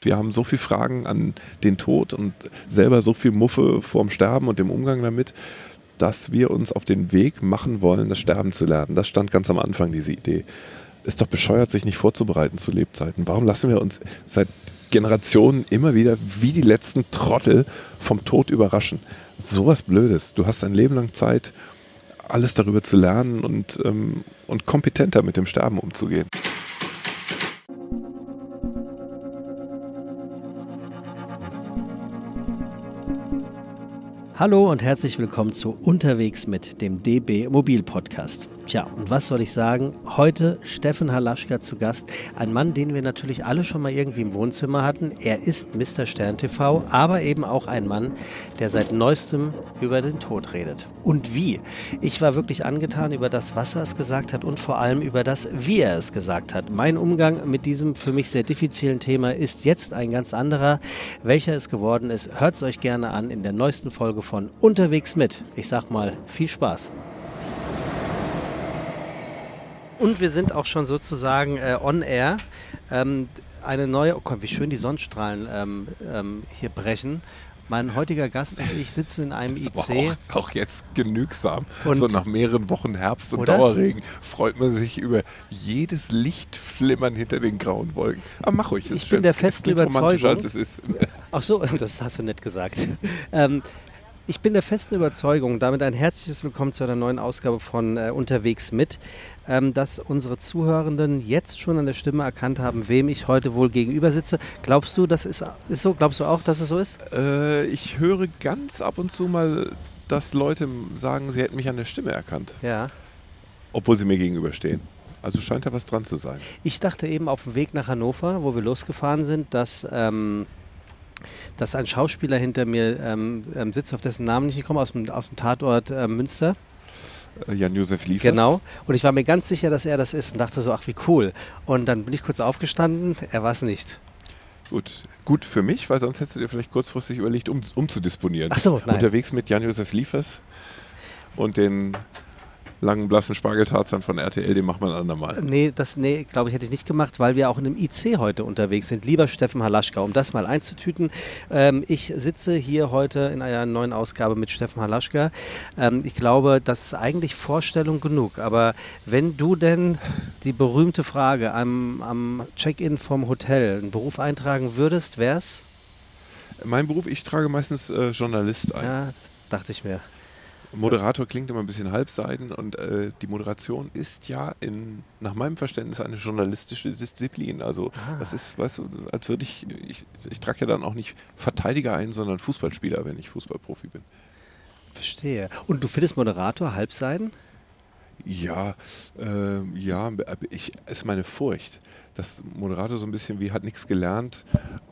Wir haben so viele Fragen an den Tod und selber so viel Muffe vorm Sterben und dem Umgang damit, dass wir uns auf den Weg machen wollen, das Sterben zu lernen. Das stand ganz am Anfang, diese Idee. Ist doch bescheuert, sich nicht vorzubereiten zu Lebzeiten. Warum lassen wir uns seit Generationen immer wieder wie die letzten Trottel vom Tod überraschen? Sowas Blödes. Du hast ein Leben lang Zeit, alles darüber zu lernen und, ähm, und kompetenter mit dem Sterben umzugehen. Hallo und herzlich willkommen zu Unterwegs mit dem DB Mobil Podcast. Tja, und was soll ich sagen? Heute Steffen Halaschka zu Gast. Ein Mann, den wir natürlich alle schon mal irgendwie im Wohnzimmer hatten. Er ist Mr. Stern TV, aber eben auch ein Mann, der seit neuestem über den Tod redet. Und wie? Ich war wirklich angetan über das, was er es gesagt hat und vor allem über das, wie er es gesagt hat. Mein Umgang mit diesem für mich sehr diffizilen Thema ist jetzt ein ganz anderer. Welcher es geworden ist, hört es euch gerne an in der neuesten Folge von Unterwegs mit. Ich sag mal, viel Spaß. Und wir sind auch schon sozusagen äh, on air. Ähm, eine neue, oh Gott, wie schön die Sonnenstrahlen ähm, ähm, hier brechen. Mein heutiger Gast und ich sitzen in einem IC. Auch, auch, jetzt genügsam. Und so nach mehreren Wochen Herbst und oder? Dauerregen freut man sich über jedes Lichtflimmern hinter den grauen Wolken. Aber mach ruhig, ich bin der festen Überzeugung. Als es ist. Ach so, das hast du nett gesagt. ähm, ich bin der festen Überzeugung, damit ein herzliches Willkommen zu einer neuen Ausgabe von äh, Unterwegs mit, ähm, dass unsere Zuhörenden jetzt schon an der Stimme erkannt haben, wem ich heute wohl gegenüber sitze. Glaubst du, das ist, ist so? Glaubst du auch, dass es so ist? Äh, ich höre ganz ab und zu mal, dass Leute sagen, sie hätten mich an der Stimme erkannt. Ja. Obwohl sie mir gegenüberstehen. Also scheint da was dran zu sein. Ich dachte eben auf dem Weg nach Hannover, wo wir losgefahren sind, dass. Ähm, dass ein Schauspieler hinter mir ähm, ähm, sitzt, auf dessen Namen ich nicht komme, aus dem, aus dem Tatort äh, Münster. Jan-Josef Liefers. Genau. Und ich war mir ganz sicher, dass er das ist und dachte so, ach wie cool. Und dann bin ich kurz aufgestanden, er war es nicht. Gut. Gut für mich, weil sonst hättest du dir vielleicht kurzfristig überlegt, um, umzudisponieren. Ach so, nein. Unterwegs mit Jan-Josef Liefers und den langen blassen Spargeltarzan von RTL, den macht man andermal. Nee, das nee, glaube ich, hätte ich nicht gemacht, weil wir auch in einem IC heute unterwegs sind. Lieber Steffen Halaschka, um das mal einzutüten. Ähm, ich sitze hier heute in einer neuen Ausgabe mit Steffen Halaschka. Ähm, ich glaube, das ist eigentlich Vorstellung genug. Aber wenn du denn die berühmte Frage am, am Check-in vom Hotel einen Beruf eintragen würdest, wär's? Mein Beruf, ich trage meistens äh, Journalist ein. Ja, dachte ich mir. Moderator klingt immer ein bisschen halbseiden und äh, die Moderation ist ja in, nach meinem Verständnis eine journalistische Disziplin. Also ah. das ist, weißt du, als würde ich, ich, ich trage ja dann auch nicht Verteidiger ein, sondern Fußballspieler, wenn ich Fußballprofi bin. Verstehe. Und du findest Moderator halbseiden? Ja, äh, ja, ich, ist meine Furcht dass Moderator so ein bisschen wie hat nichts gelernt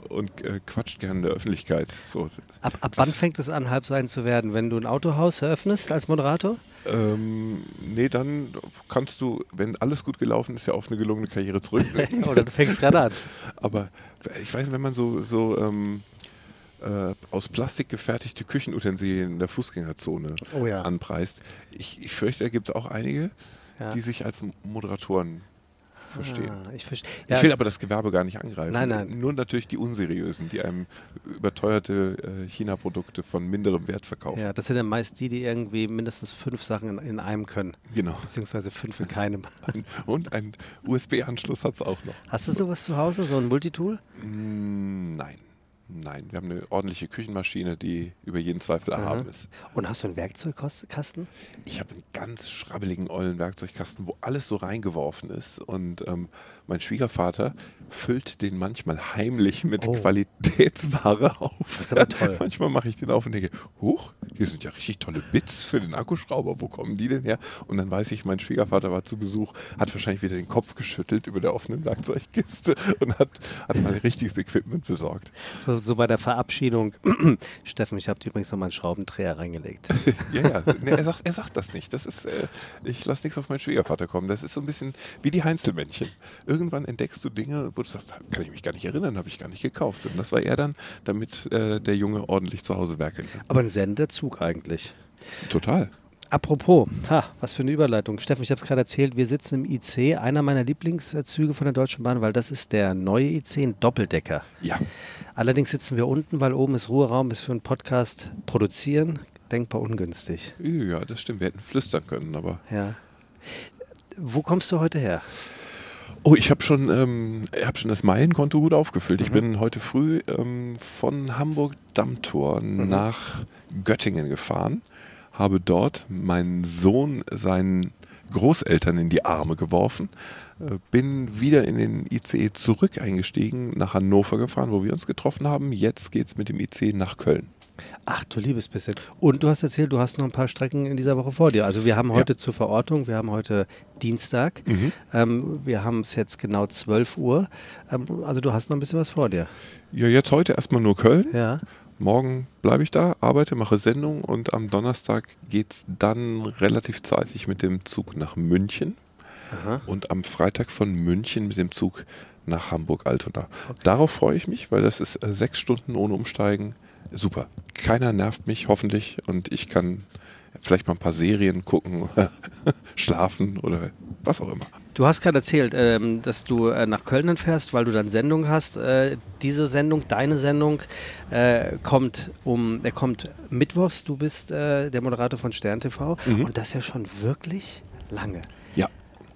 und äh, quatscht gerne in der Öffentlichkeit. So. Ab, ab wann fängt es an, Halbsein zu werden? Wenn du ein Autohaus eröffnest als Moderator? Ähm, nee, dann kannst du, wenn alles gut gelaufen ist, ja auf eine gelungene Karriere zurückblicken. Oder du fängst gerade an. Aber ich weiß, wenn man so, so ähm, äh, aus Plastik gefertigte Küchenutensilien in der Fußgängerzone oh ja. anpreist, ich, ich fürchte, da gibt es auch einige, ja. die sich als Moderatoren verstehen. Ah, ich, verste ja. ich will aber das Gewerbe gar nicht angreifen. Nein, nein. Nur natürlich die Unseriösen, die einem überteuerte äh, China-Produkte von minderem Wert verkaufen. Ja, das sind dann meist die, die irgendwie mindestens fünf Sachen in, in einem können. Genau. Beziehungsweise fünf in keinem. Und einen USB-Anschluss hat es auch noch. Hast du sowas zu Hause, so ein Multitool? Mm, nein. Nein, wir haben eine ordentliche Küchenmaschine, die über jeden Zweifel erhaben ist. Und hast du einen Werkzeugkasten? Ich habe einen ganz schrabbeligen, ollen Werkzeugkasten, wo alles so reingeworfen ist. Und ähm, mein Schwiegervater füllt den manchmal heimlich mit oh. Qualitätsware auf. Das ist aber toll. manchmal mache ich den auf und denke, huch, hier sind ja richtig tolle Bits für den Akkuschrauber. Wo kommen die denn her? Und dann weiß ich, mein Schwiegervater war zu Besuch, hat wahrscheinlich wieder den Kopf geschüttelt über der offenen Werkzeugkiste und hat, hat mal richtiges Equipment besorgt. So, so bei der Verabschiedung. Steffen, ich habe übrigens noch mal einen Schraubendreher reingelegt. ja, ja. Nee, er, sagt, er sagt das nicht. Das ist, äh, ich lasse nichts auf meinen Schwiegervater kommen. Das ist so ein bisschen wie die Heinzelmännchen irgendwann entdeckst du Dinge, wo du sagst, kann ich mich gar nicht erinnern, habe ich gar nicht gekauft. Und das war er dann, damit äh, der Junge ordentlich zu Hause werkeln kann. Aber ein Senderzug eigentlich. Total. Apropos, ha, was für eine Überleitung. Steffen, ich habe es gerade erzählt, wir sitzen im IC, einer meiner Lieblingszüge von der Deutschen Bahn, weil das ist der neue IC, ein Doppeldecker. Ja. Allerdings sitzen wir unten, weil oben ist Ruheraum, ist für einen Podcast produzieren denkbar ungünstig. Ja, das stimmt. Wir hätten flüstern können, aber. Ja. Wo kommst du heute her? Oh, ich habe schon, ähm, hab schon das Meilenkonto gut aufgefüllt. Ich bin heute früh ähm, von Hamburg Dammtor Mhm. nach Göttingen gefahren, habe dort meinen Sohn seinen Großeltern in die Arme geworfen, äh, bin wieder in den ICE zurück eingestiegen, nach Hannover gefahren, wo wir uns getroffen haben. Jetzt geht es mit dem ICE nach Köln. Ach, du liebes bisschen. Und du hast erzählt, du hast noch ein paar Strecken in dieser Woche vor dir. Also wir haben heute zur Verortung, wir haben heute Dienstag, ähm, wir haben es jetzt genau 12 Uhr. Ähm, also du hast noch ein bisschen was vor dir. Ja, jetzt heute erstmal nur Köln. Ja. Morgen bleibe ich da, arbeite, mache Sendung und am Donnerstag geht es dann relativ zeitig mit dem Zug nach München Aha. und am Freitag von München mit dem Zug nach Hamburg-Altona. Darauf freue ich mich, weil das ist äh, sechs Stunden ohne Umsteigen. Super. Keiner nervt mich, hoffentlich, und ich kann vielleicht mal ein paar Serien gucken, schlafen oder was auch immer. Du hast gerade erzählt, ähm, dass du äh, nach Köln dann fährst, weil du dann Sendung hast. Äh, diese Sendung, deine Sendung, äh, kommt um, er kommt mittwochs. Du bist der Moderator von Stern TV und das ja schon wirklich lange.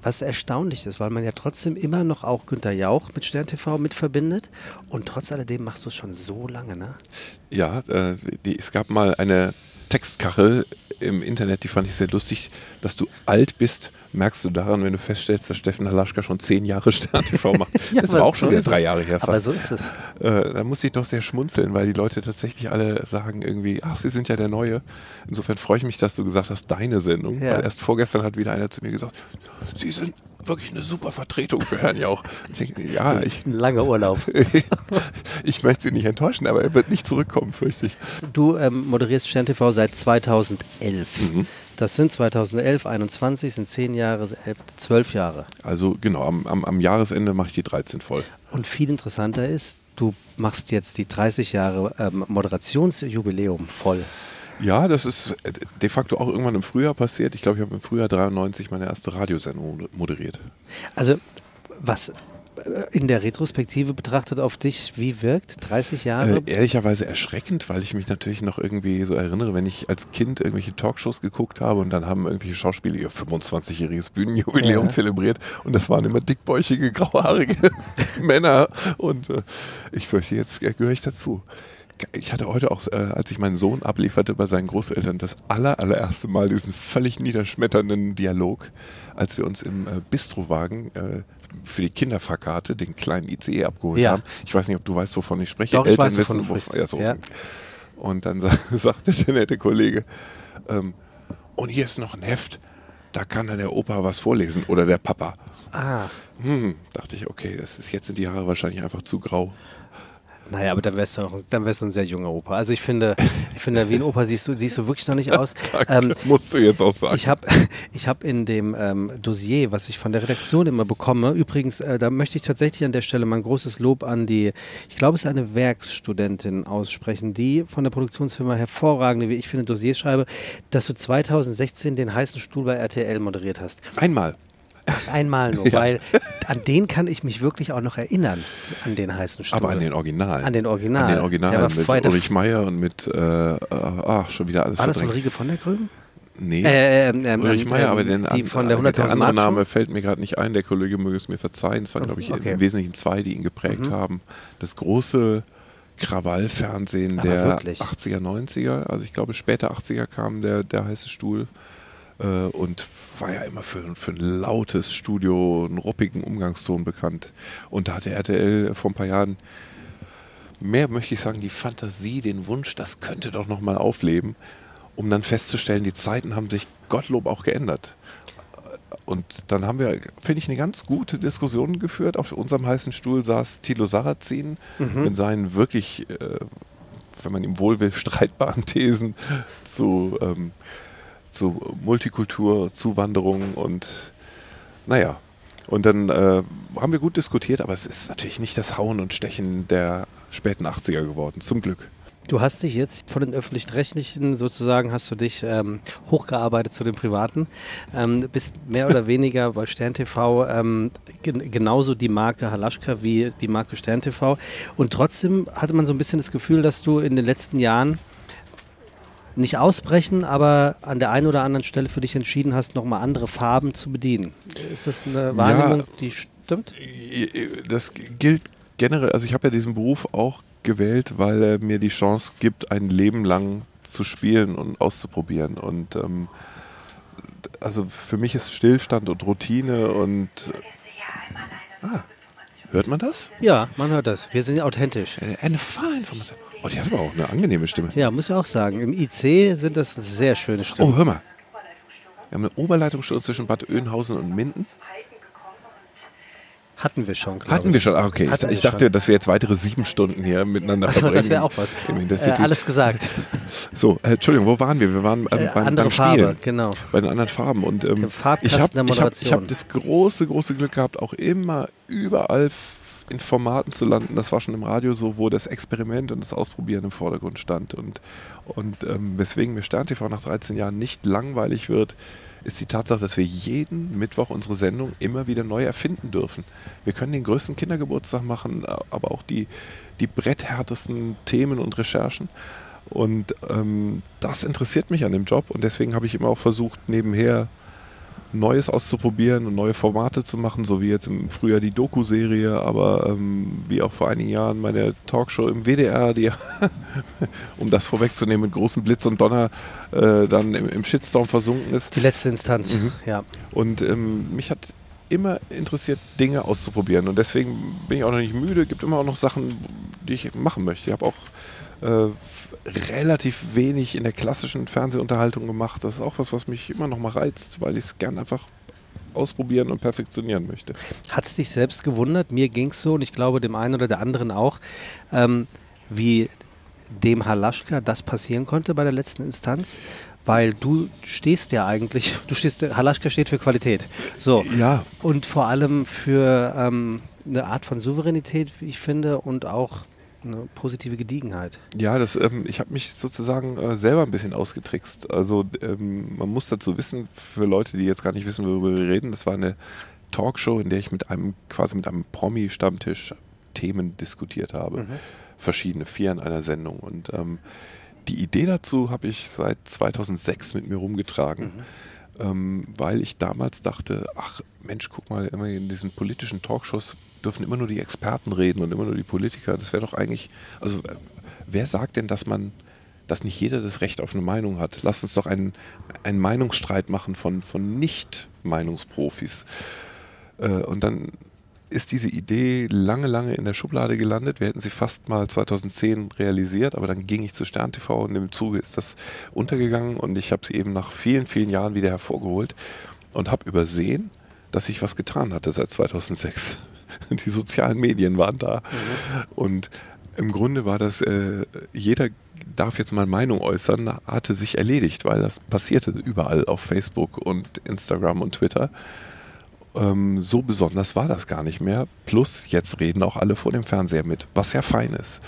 Was erstaunlich ist, weil man ja trotzdem immer noch auch Günter Jauch mit Stern TV mit verbindet und trotz alledem machst du es schon so lange, ne? Ja, äh, die, es gab mal eine Textkachel im Internet, die fand ich sehr lustig. Dass du alt bist, merkst du daran, wenn du feststellst, dass Steffen Halaschka schon zehn Jahre Stern TV macht. Ja, das aber war auch so schon wieder es. drei Jahre her Aber fast. so ist es. Äh, da musste ich doch sehr schmunzeln, weil die Leute tatsächlich alle sagen irgendwie, ach, sie sind ja der Neue. Insofern freue ich mich, dass du gesagt hast, deine Sendung. Ja. Weil erst vorgestern hat wieder einer zu mir gesagt, sie sind wirklich eine super Vertretung für Herrn Jauch. Ja, ich, Ein langer Urlaub. ich möchte sie nicht enttäuschen, aber er wird nicht zurückkommen, fürchte ich. Du ähm, moderierst Stern TV seit 2011. Das sind 2011, 21, sind 10 Jahre, 11, 12 Jahre. Also genau, am, am, am Jahresende mache ich die 13 voll. Und viel interessanter ist, du machst jetzt die 30 Jahre ähm, Moderationsjubiläum voll. Ja, das ist äh, de facto auch irgendwann im Frühjahr passiert. Ich glaube, ich habe im Frühjahr 93 meine erste Radiosendung moderiert. Also, was äh, in der Retrospektive betrachtet auf dich, wie wirkt 30 Jahre? Äh, ehrlicherweise erschreckend, weil ich mich natürlich noch irgendwie so erinnere, wenn ich als Kind irgendwelche Talkshows geguckt habe und dann haben irgendwelche Schauspieler ihr 25-jähriges Bühnenjubiläum Ja. zelebriert und das waren immer dickbäuchige, grauhaarige Männer und äh, ich fürchte, jetzt gehöre ich dazu. Ich hatte heute auch, äh, als ich meinen Sohn ablieferte bei seinen Großeltern, das aller, allererste Mal diesen völlig niederschmetternden Dialog, als wir uns im äh, Bistrowagen äh, für die Kinderfahrkarte den kleinen ICE abgeholt Ja. haben. Ich weiß nicht, ob du weißt, wovon ich spreche. Doch, ich weiß, wovon wissen, du wo- sprichst. ja, so. Ja. Und dann sa sagte der nette Kollege, ähm, und hier ist noch ein Heft, da kann dann der Opa was vorlesen oder der Papa. ah, Hm, dachte ich, okay, das ist jetzt sind die Haare wahrscheinlich einfach zu grau. Naja, aber dann wärst du, dann wärst du ein sehr junger Opa. Also ich finde, ich finde, wie ein Opa siehst du, siehst du wirklich noch nicht aus. Ähm, das musst du jetzt auch sagen. Ich habe ich hab in dem ähm, Dossier, was ich von der Redaktion immer bekomme, übrigens, äh, da möchte ich tatsächlich an der Stelle mal ein großes Lob an die, ich glaube, es ist eine Werkstudentin aussprechen, die von der Produktionsfirma hervorragende, wie ich finde, Dossiers schreibe, dass du 2016 den heißen Stuhl bei RTL moderiert hast. Einmal. Ach, einmal nur, weil an den kann ich mich wirklich auch noch erinnern, an den heißen Stuhl. Aber an den Originalen. An den Original. An den Originalen mit Ulrich Meier und mit, äh, äh, ach, schon wieder alles War das. Rieke von der Gröben? Nee. Äh, ähm, ähm, Ulrich Meier, ähm, aber den, die von der der 100.000 andere? Name fällt mir gerade nicht ein. Der Kollege möge es mir verzeihen. Das waren, glaube ich, Okay. im Wesentlichen zwei, die ihn geprägt haben. Das große Krawallfernsehen Aber der wirklich? 80er, 90er. Also ich glaube, später 80er kam der, der heiße Stuhl. Äh, und war ja immer für, für ein lautes Studio, einen ruppigen Umgangston bekannt. Und da hatte RTL vor ein paar Jahren mehr, möchte ich sagen, die Fantasie, den Wunsch, das könnte doch nochmal aufleben, um dann festzustellen, die Zeiten haben sich Gottlob auch geändert. Und dann haben wir, finde ich, eine ganz gute Diskussion geführt. Auf unserem heißen Stuhl saß Thilo Sarrazin mit seinen wirklich, äh, wenn man ihm wohl will, streitbaren Thesen zu, ähm, zu Multikultur, Zuwanderung und naja. Und dann äh, haben wir gut diskutiert, aber es ist natürlich nicht das Hauen und Stechen der späten 80er geworden, zum Glück. Du hast dich jetzt von den öffentlich-rechtlichen sozusagen, hast du dich ähm, hochgearbeitet zu den privaten, ähm, bist mehr oder weniger bei Stern TV ähm, gen genauso die Marke Halaschka wie die Marke Stern TV. Und trotzdem hatte man so ein bisschen das Gefühl, dass du in den letzten Jahren nicht ausbrechen, aber an der einen oder anderen Stelle für dich entschieden hast, nochmal andere Farben zu bedienen. Ist das eine Wahrnehmung, ja, die stimmt? Das gilt generell, also ich habe ja diesen Beruf auch gewählt, weil er mir die Chance gibt, ein Leben lang zu spielen und auszuprobieren. Und ähm, also für mich ist Stillstand und Routine und ah, hört man das? Ja, man hört das. Wir sind authentisch. Eine Fahrinformation. Oh, die hat aber auch eine angenehme Stimme. Ja, muss ich auch sagen. Im IC sind das sehr schöne Stimmen. Oh, hör mal. Wir haben eine Oberleitungsstunde zwischen Bad Oeynhausen und Minden. Hatten wir schon, glaube Hatten wir schon, ah, okay. ich, ich dachte, schon. dass wir jetzt weitere sieben Stunden hier miteinander Achso, verbringen. das wäre auch was. Äh, alles gesagt. So, äh, Entschuldigung, wo waren wir? Wir waren ähm, äh, beim, beim Spielen. genau. Bei den anderen Farben. Und ähm, ich habe ich hab, ich hab das große, große Glück gehabt, auch immer überall in Formaten zu landen. Das war schon im Radio so, wo das Experiment und das Ausprobieren im Vordergrund stand. Und, und ähm, weswegen mir Stern TV nach 13 Jahren nicht langweilig wird, ist die Tatsache, dass wir jeden Mittwoch unsere Sendung immer wieder neu erfinden dürfen. Wir können den größten Kindergeburtstag machen, aber auch die, die bretthärtesten Themen und Recherchen. Und ähm, das interessiert mich an dem Job und deswegen habe ich immer auch versucht, nebenher Neues auszuprobieren und neue Formate zu machen, so wie jetzt im Frühjahr die Doku-Serie, aber ähm, wie auch vor einigen Jahren meine Talkshow im WDR, die, um das vorwegzunehmen, mit großem Blitz und Donner äh, dann im, im, Shitstorm versunken ist. Die letzte Instanz, mhm. ja. Und ähm, mich hat immer interessiert, Dinge auszuprobieren und deswegen bin ich auch noch nicht müde, gibt immer auch noch Sachen, die ich machen möchte. Ich habe auch äh, relativ wenig in der klassischen Fernsehunterhaltung gemacht. Das ist auch was, was mich immer noch mal reizt, weil ich es gern einfach ausprobieren und perfektionieren möchte. Hat es dich selbst gewundert? Mir ging es so und ich glaube dem einen oder der anderen auch, ähm, wie dem Halaschka das passieren konnte bei der letzten Instanz? Weil du stehst ja eigentlich, du stehst, Halaschka steht für Qualität. So. Ja. Und vor allem für ähm, eine Art von Souveränität, wie ich finde, und auch eine positive Gediegenheit. Ja, das, ähm, ich habe mich sozusagen äh, selber ein bisschen ausgetrickst. Also ähm, man muss dazu wissen, für Leute, die jetzt gar nicht wissen, worüber wir reden, das war eine Talkshow, in der ich mit einem quasi mit einem Promi-Stammtisch Themen diskutiert habe. Mhm. Verschiedene, vier in einer Sendung. Und ähm, die Idee dazu habe ich seit 2006 mit mir rumgetragen. Mhm ähm, weil ich damals dachte, ach Mensch, guck mal, immer in diesen politischen Talkshows dürfen immer nur die Experten reden und immer nur die Politiker. Das wäre doch eigentlich, also äh, wer sagt denn, dass man, dass nicht jeder das Recht auf eine Meinung hat? Lass uns doch einen, einen Meinungsstreit machen von, von Nicht-Meinungsprofis. Äh, und dann ist diese Idee lange, lange in der Schublade gelandet. Wir hätten sie fast mal 2010 realisiert, aber dann ging ich zu Stern TV und im Zuge ist das untergegangen und ich habe sie eben nach vielen, vielen Jahren wieder hervorgeholt und habe übersehen, dass sich was getan hatte seit 2006. Die sozialen Medien waren da. Mhm. Und im Grunde war das, äh, jeder darf jetzt mal Meinung äußern, hatte sich erledigt, weil das passierte überall auf Facebook und Instagram und Twitter. Ähm, so besonders war das gar nicht mehr. Plus, jetzt reden auch alle vor dem Fernseher mit, was ja fein ist.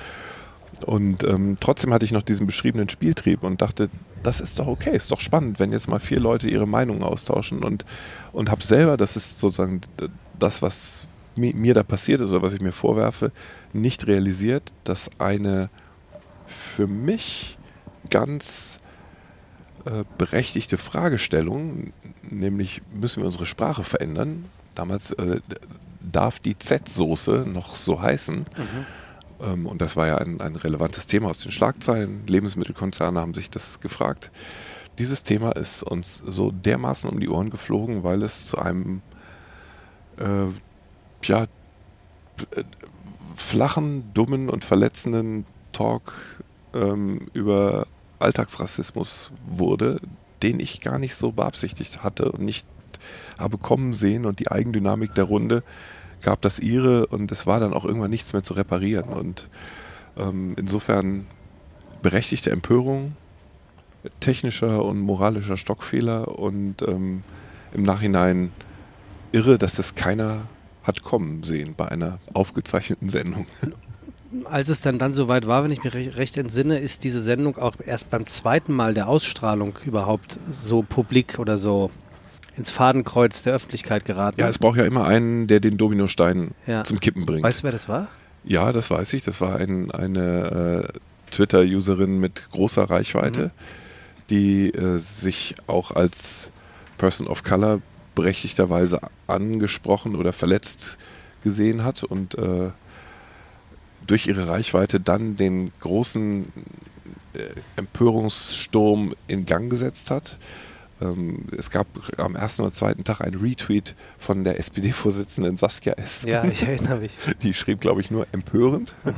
Und ähm, trotzdem hatte ich noch diesen beschriebenen Spieltrieb und dachte, das ist doch okay, ist doch spannend, wenn jetzt mal vier Leute ihre Meinung austauschen und, und habe selber, das ist sozusagen das, was mir, mir da passiert ist oder was ich mir vorwerfe, nicht realisiert, dass eine für mich ganz äh, berechtigte Fragestellung, nämlich müssen wir unsere Sprache verändern. Damals äh, darf die Z-Soße noch so heißen. Mhm. Ähm, und das war ja ein, ein relevantes Thema aus den Schlagzeilen. Lebensmittelkonzerne haben sich das gefragt. Dieses Thema ist uns so dermaßen um die Ohren geflogen, weil es zu einem äh, ja, äh, flachen, dummen und verletzenden Talk ähm, über Alltagsrassismus wurde, den ich gar nicht so beabsichtigt hatte und nicht habe kommen sehen und die Eigendynamik der Runde gab das ihre und es war dann auch irgendwann nichts mehr zu reparieren und ähm, insofern berechtigte Empörung, technischer und moralischer Stockfehler und ähm, im Nachhinein irre, dass das keiner hat kommen sehen bei einer aufgezeichneten Sendung. als es dann dann soweit war, wenn ich mich recht entsinne, ist diese Sendung auch erst beim zweiten Mal der Ausstrahlung überhaupt so publik oder so ins Fadenkreuz der Öffentlichkeit geraten. Ja, es braucht ja immer einen, der den Dominostein ja. zum Kippen bringt. Weißt du, wer das war? Ja, das weiß ich. Das war ein, eine äh, Twitter-Userin mit großer Reichweite, mhm. die äh, sich auch als Person of Color berechtigterweise angesprochen oder verletzt gesehen hat und äh, durch ihre Reichweite dann den großen äh, Empörungssturm in Gang gesetzt hat. Ähm, es gab am ersten oder zweiten Tag einen Retweet von der SPD-Vorsitzenden Saskia S. Ja, ich erinnere mich. Die schrieb, glaube ich, nur empörend. Mhm.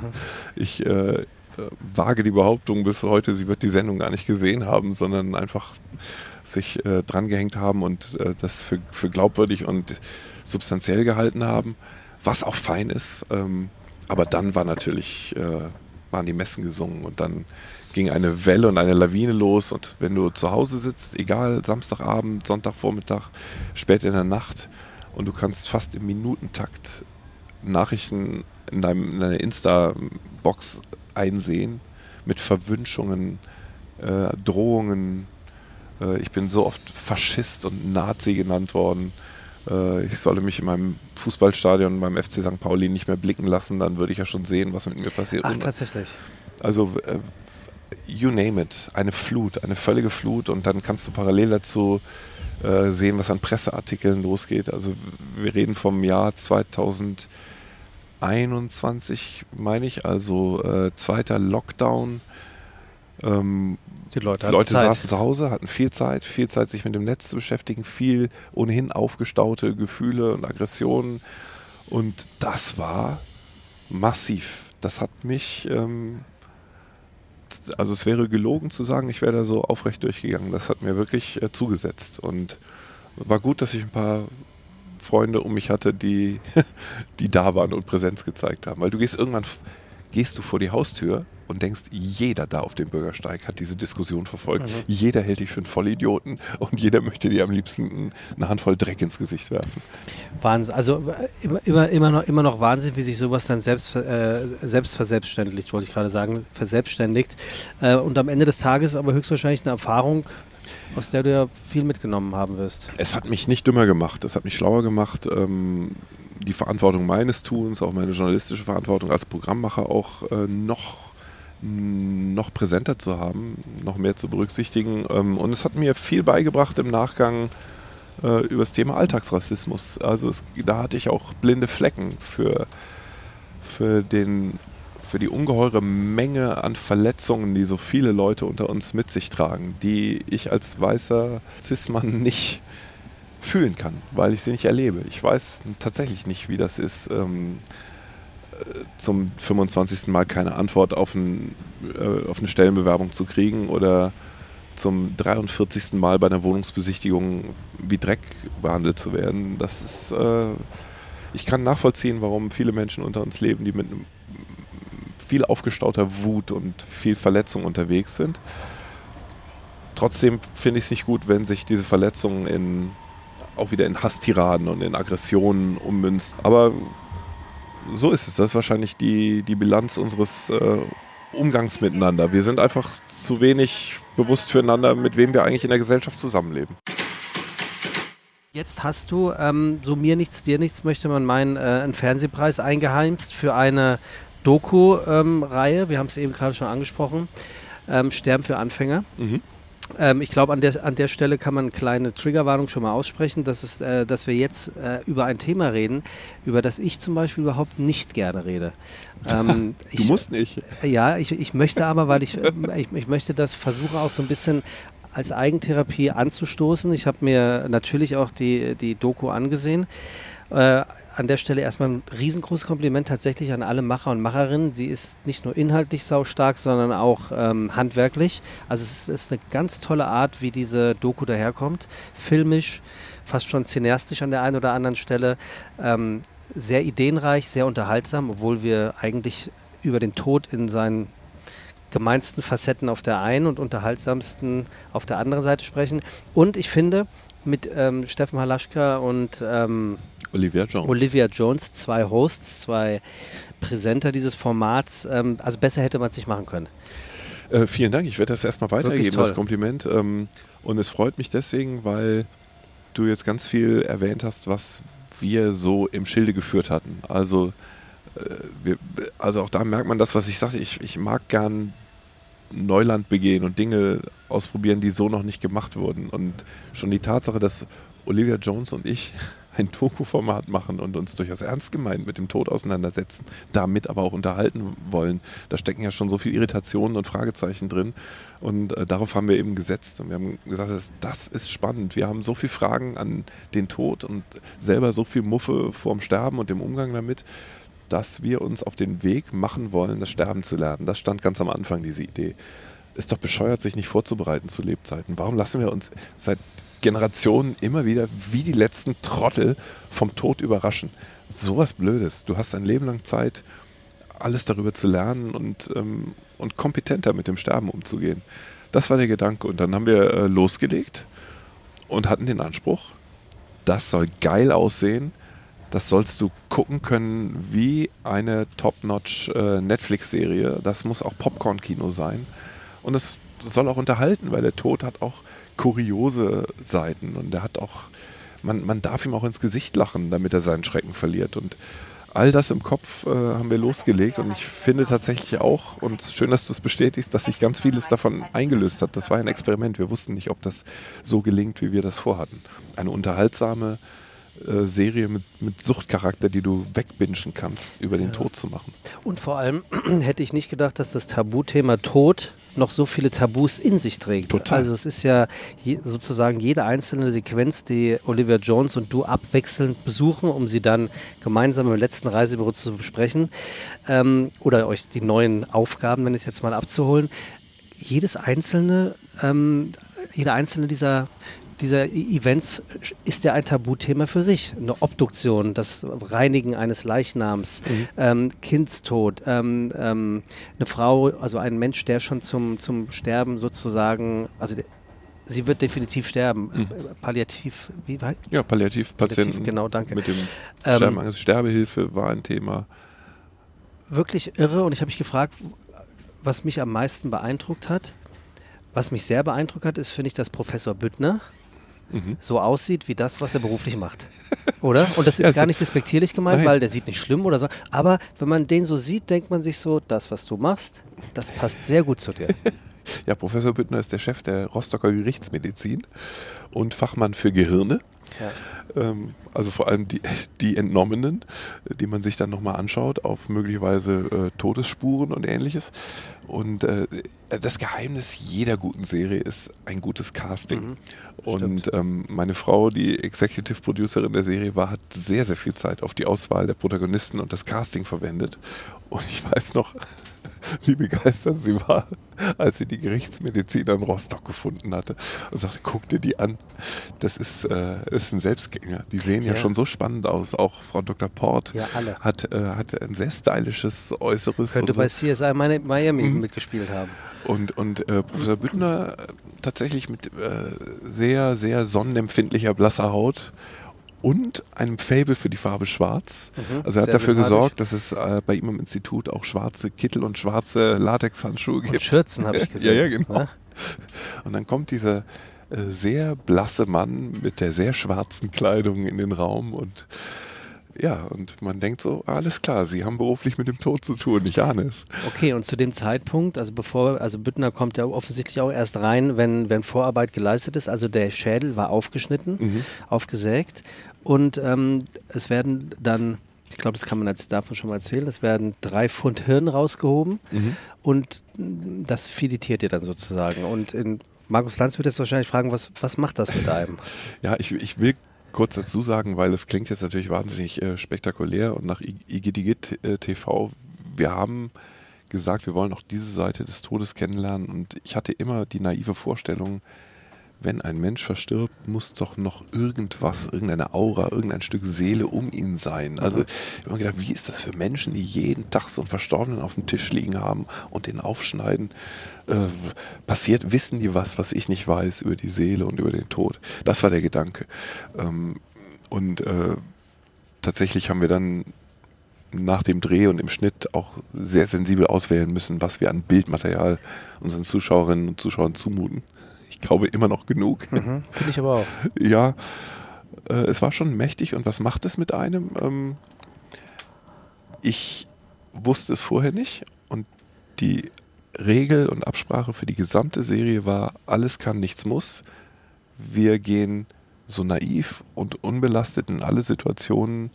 Ich äh, wage die Behauptung bis heute, sie wird die Sendung gar nicht gesehen haben, sondern einfach sich äh, drangehängt haben und äh, das für, für glaubwürdig und substanziell gehalten haben, was auch fein ist. Ähm, aber dann war natürlich, äh, waren die Messen gesungen und dann ging eine Welle und eine Lawine los. Und wenn du zu Hause sitzt, egal, Samstagabend, Sonntagvormittag, spät in der Nacht, und du kannst fast im Minutentakt Nachrichten in, deinem, in deiner Insta-Box einsehen mit Verwünschungen, äh, Drohungen. Äh, ich bin so oft Faschist und Nazi genannt worden. Äh, ich solle mich in meinem Fußballstadion beim FC St. Pauli nicht mehr blicken lassen, dann würde ich ja schon sehen, was mit mir passiert. Ach, tatsächlich. Also, äh, you name it, eine Flut, eine völlige Flut und dann kannst du parallel dazu äh, sehen, was an Presseartikeln losgeht. Also wir reden vom Jahr 2021, meine ich, also äh, zweiter Lockdown. Ähm, die Leute, Leute saßen zu Hause, hatten viel Zeit, viel Zeit, sich mit dem Netz zu beschäftigen, viel ohnehin aufgestaute Gefühle und Aggressionen. Und das war massiv. Das hat mich, ähm, also es wäre gelogen zu sagen, ich wäre da so aufrecht durchgegangen. Das hat mir wirklich äh, zugesetzt. Und war gut, dass ich ein paar Freunde um mich hatte, die, die da waren und Präsenz gezeigt haben. Weil du gehst irgendwann, gehst du vor die Haustür und denkst, jeder da auf dem Bürgersteig hat diese Diskussion verfolgt. Mhm. Jeder hält dich für einen Vollidioten und jeder möchte dir am liebsten eine Handvoll Dreck ins Gesicht werfen. Wahnsinn. Also immer, immer, immer, noch, immer noch Wahnsinn, wie sich sowas dann selbst, äh, selbst verselbstständigt, wollte ich gerade sagen, verselbstständigt. Äh, und am Ende des Tages aber höchstwahrscheinlich eine Erfahrung, aus der du ja viel mitgenommen haben wirst. Es hat mich nicht dümmer gemacht, es hat mich schlauer gemacht. Ähm, die Verantwortung meines Tuns, auch meine journalistische Verantwortung als Programmmacher auch äh, noch noch präsenter zu haben, noch mehr zu berücksichtigen. Ähm, und es hat mir viel beigebracht im Nachgang äh, über das Thema Alltagsrassismus. Also es, da hatte ich auch blinde Flecken für, für, den, für die ungeheure Menge an Verletzungen, die so viele Leute unter uns mit sich tragen, die ich als weißer Cis-Mann nicht fühlen kann, weil ich sie nicht erlebe. Ich weiß tatsächlich nicht, wie das ist. Ähm, zum 25. Mal keine Antwort auf, ein, äh, auf eine Stellenbewerbung zu kriegen oder zum 43. Mal bei einer Wohnungsbesichtigung wie Dreck behandelt zu werden. Das ist, äh, ich kann nachvollziehen, warum viele Menschen unter uns leben, die mit viel aufgestauter Wut und viel Verletzung unterwegs sind. Trotzdem finde ich es nicht gut, wenn sich diese Verletzungen in, auch wieder in Hasstiraden und in Aggressionen ummünzt. Aber so ist es. Das ist wahrscheinlich die, die Bilanz unseres äh, Umgangs miteinander. Wir sind einfach zu wenig bewusst füreinander, mit wem wir eigentlich in der Gesellschaft zusammenleben. Jetzt hast du, ähm, so mir nichts, dir nichts, möchte man meinen, äh, einen Fernsehpreis eingeheimst für eine Doku-Reihe. Ähm, Wir haben es eben gerade schon angesprochen. Ähm, Sterben für Anfänger. Mhm. Ähm, ich glaube, an der, an der Stelle kann man eine kleine Triggerwarnung schon mal aussprechen, dass, es, äh, dass wir jetzt äh, über ein Thema reden, über das ich zum Beispiel überhaupt nicht gerne rede. Ähm, du ich, musst nicht. Äh, ja, ich, ich möchte aber, weil ich, ich, ich möchte das versuchen auch so ein bisschen als Eigentherapie anzustoßen. Ich habe mir natürlich auch die, die Doku angesehen. Äh, an der Stelle erstmal ein riesengroßes Kompliment tatsächlich an alle Macher und Macherinnen. Sie ist nicht nur inhaltlich saustark, sondern auch ähm, handwerklich. Also es ist, ist, eine ganz tolle Art, wie diese Doku daherkommt. Filmisch, fast schon cineastisch an der einen oder anderen Stelle. Ähm, sehr ideenreich, sehr unterhaltsam, obwohl wir eigentlich über den Tod in seinen gemeinsten Facetten auf der einen und unterhaltsamsten auf der anderen Seite sprechen. Und ich finde, mit ähm, Steffen Halaschka und ähm, Olivia Jones. Olivia Jones, zwei Hosts, zwei Präsenter dieses Formats. Ähm, also besser hätte man es nicht machen können. Äh, vielen Dank, ich werde das erstmal weitergeben, das Kompliment. Ähm, und es freut mich deswegen, weil du jetzt ganz viel erwähnt hast, was wir so im Schilde geführt hatten. Also, äh, wir, also auch da merkt man das, was ich sagte, ich, ich mag gern Neuland begehen und Dinge ausprobieren, die so noch nicht gemacht wurden. Und schon die Tatsache, dass Olivia Jones und ich ein Doku-Format machen und uns durchaus ernst gemeint mit dem Tod auseinandersetzen, damit aber auch unterhalten wollen. Da stecken ja schon so viele Irritationen und Fragezeichen drin. Und äh, darauf haben wir eben gesetzt. Und wir haben gesagt, das, ist spannend. Wir haben so viele Fragen an den Tod und selber so viel Muffe vorm Sterben und dem Umgang damit, dass wir uns auf den Weg machen wollen, das Sterben zu lernen. Das stand ganz am Anfang, diese Idee. Ist doch bescheuert, sich nicht vorzubereiten zu Lebzeiten. Warum lassen wir uns seit Generationen immer wieder wie die letzten Trottel vom Tod überraschen. Sowas Blödes. Du hast ein Leben lang Zeit, alles darüber zu lernen und, ähm, und kompetenter mit dem Sterben umzugehen. Das war der Gedanke. Und dann haben wir äh, losgelegt und hatten den Anspruch, das soll geil aussehen. Das sollst du gucken können wie eine Top-Notch äh. Das muss auch Popcorn-Kino sein. Und es soll auch unterhalten, weil der Tod hat auch kuriose Seiten und er hat auch, man, man darf ihm auch ins Gesicht lachen, damit er seinen Schrecken verliert und all das im Kopf äh, haben wir losgelegt und ich finde tatsächlich auch, und schön, dass du es bestätigst, dass sich ganz vieles davon eingelöst hat. Das war ein Experiment. Wir wussten nicht, ob das so gelingt, wie wir das vorhatten. Eine unterhaltsame äh, Serie mit, mit Suchtcharakter, die du wegbingen kannst, über den ja. Tod zu machen. Und vor allem hätte ich nicht gedacht, dass das Tabuthema Tod noch so viele Tabus in sich trägt. Total. Also es ist ja je, sozusagen jede einzelne Sequenz, die Olivia Jones und du abwechselnd besuchen, um sie dann gemeinsam im letzten Reisebüro zu besprechen ähm, oder euch die neuen Aufgaben, wenn ich es jetzt mal abzuholen. Jedes einzelne, ähm, jede einzelne dieser dieser e- Events ist ja ein Tabuthema für sich. Eine Obduktion, das Reinigen eines Leichnams, mhm. ähm, Kindstod, ähm, ähm, eine Frau, also ein Mensch, der schon zum, zum Sterben sozusagen, also sie wird definitiv sterben. Mhm. Palliativ, wie weit? Ja, Palliativpatienten. Palliativ, genau, danke. Mit dem ähm, Sterben, Sterbehilfe war ein Thema. Wirklich irre und ich habe mich gefragt, was mich am meisten beeindruckt hat. Was mich sehr beeindruckt hat, ist, finde ich, dass Professor Büttner, mhm. so aussieht wie das, was er beruflich macht. Oder? Und das ist ja, gar nicht despektierlich gemeint, nein. weil der sieht nicht schlimm oder so. Aber wenn man den so sieht, denkt man sich so, das, was du machst, das passt sehr gut zu dir. ja, Professor Büttner ist der Chef der Rostocker Gerichtsmedizin und Fachmann für Gehirne. Ja. Ähm, also vor allem die, die Entnommenen, die man sich dann nochmal anschaut auf möglicherweise äh, Todesspuren und ähnliches. Und äh, das Geheimnis jeder guten Serie ist ein gutes Casting. Mhm, und ähm, meine Frau, die Executive Producerin der Serie war, hat sehr, sehr viel Zeit auf die Auswahl der Protagonisten und das Casting verwendet. Und ich weiß noch, wie begeistert sie war, als sie die Gerichtsmedizin in Rostock gefunden hatte und sagte, guck dir die an. Das ist, äh, ist ein Selbstgänger. Die sehen ja. ja. schon so spannend aus. Auch Frau Dr. Port ja, Hat, äh, hat ein sehr stylisches Äußeres. Könnte so. bei CSI Miami mhm. mitgespielt haben. Und, und äh, Professor Büttner äh, tatsächlich mit äh, sehr, sehr sonnenempfindlicher blasser Haut und einem Fable für die Farbe Schwarz. Mhm, also er hat dafür gesorgt, dass es äh, bei ihm im Institut auch schwarze Kittel und schwarze Latexhandschuhe gibt. Und Schürzen habe ich gesehen. ja, ja, genau. Ja? Und dann kommt dieser äh, sehr blasse Mann mit der sehr schwarzen Kleidung in den Raum und ja, und man denkt so, alles klar, Sie haben beruflich mit dem Tod zu tun, ich ahne es. Okay, und zu dem Zeitpunkt, also bevor, also Büttner kommt ja offensichtlich auch erst rein, wenn, wenn Vorarbeit geleistet ist, also der Schädel war aufgeschnitten, mhm. aufgesägt und ähm, es werden dann, ich glaube, das kann man jetzt davon schon mal erzählen, es werden drei Pfund Hirn rausgehoben mhm. und das filetiert ihr dann sozusagen. Und in Markus Lanz wird jetzt wahrscheinlich fragen, was, was macht das mit einem? Ja, ich, ich will kurz dazu sagen, weil es klingt jetzt natürlich wahnsinnig äh, spektakulär und nach Igidigit äh, TV, wir haben gesagt, wir wollen auch diese Seite des Todes kennenlernen und ich hatte immer die naive Vorstellung, wenn ein Mensch verstirbt, muss doch noch irgendwas, irgendeine Aura, irgendein Stück Seele um ihn sein. Also ich habe mir gedacht, wie ist das für Menschen, die jeden Tag so einen Verstorbenen auf dem Tisch liegen haben und den aufschneiden? Äh, passiert, wissen die was, was ich nicht weiß über die Seele und über den Tod? Das war der Gedanke. Ähm, und äh, tatsächlich haben wir dann nach dem Dreh und im Schnitt auch sehr sensibel auswählen müssen, was wir an Bildmaterial unseren Zuschauerinnen und Zuschauern zumuten. Ich glaube immer noch genug. Mhm, Finde ich aber auch. Ja, äh, es war schon mächtig und was macht es mit einem? Ähm, ich wusste es vorher nicht und die Regel und Absprache für die gesamte Serie war, alles kann, nichts muss. Wir gehen so naiv und unbelastet in alle Situationen,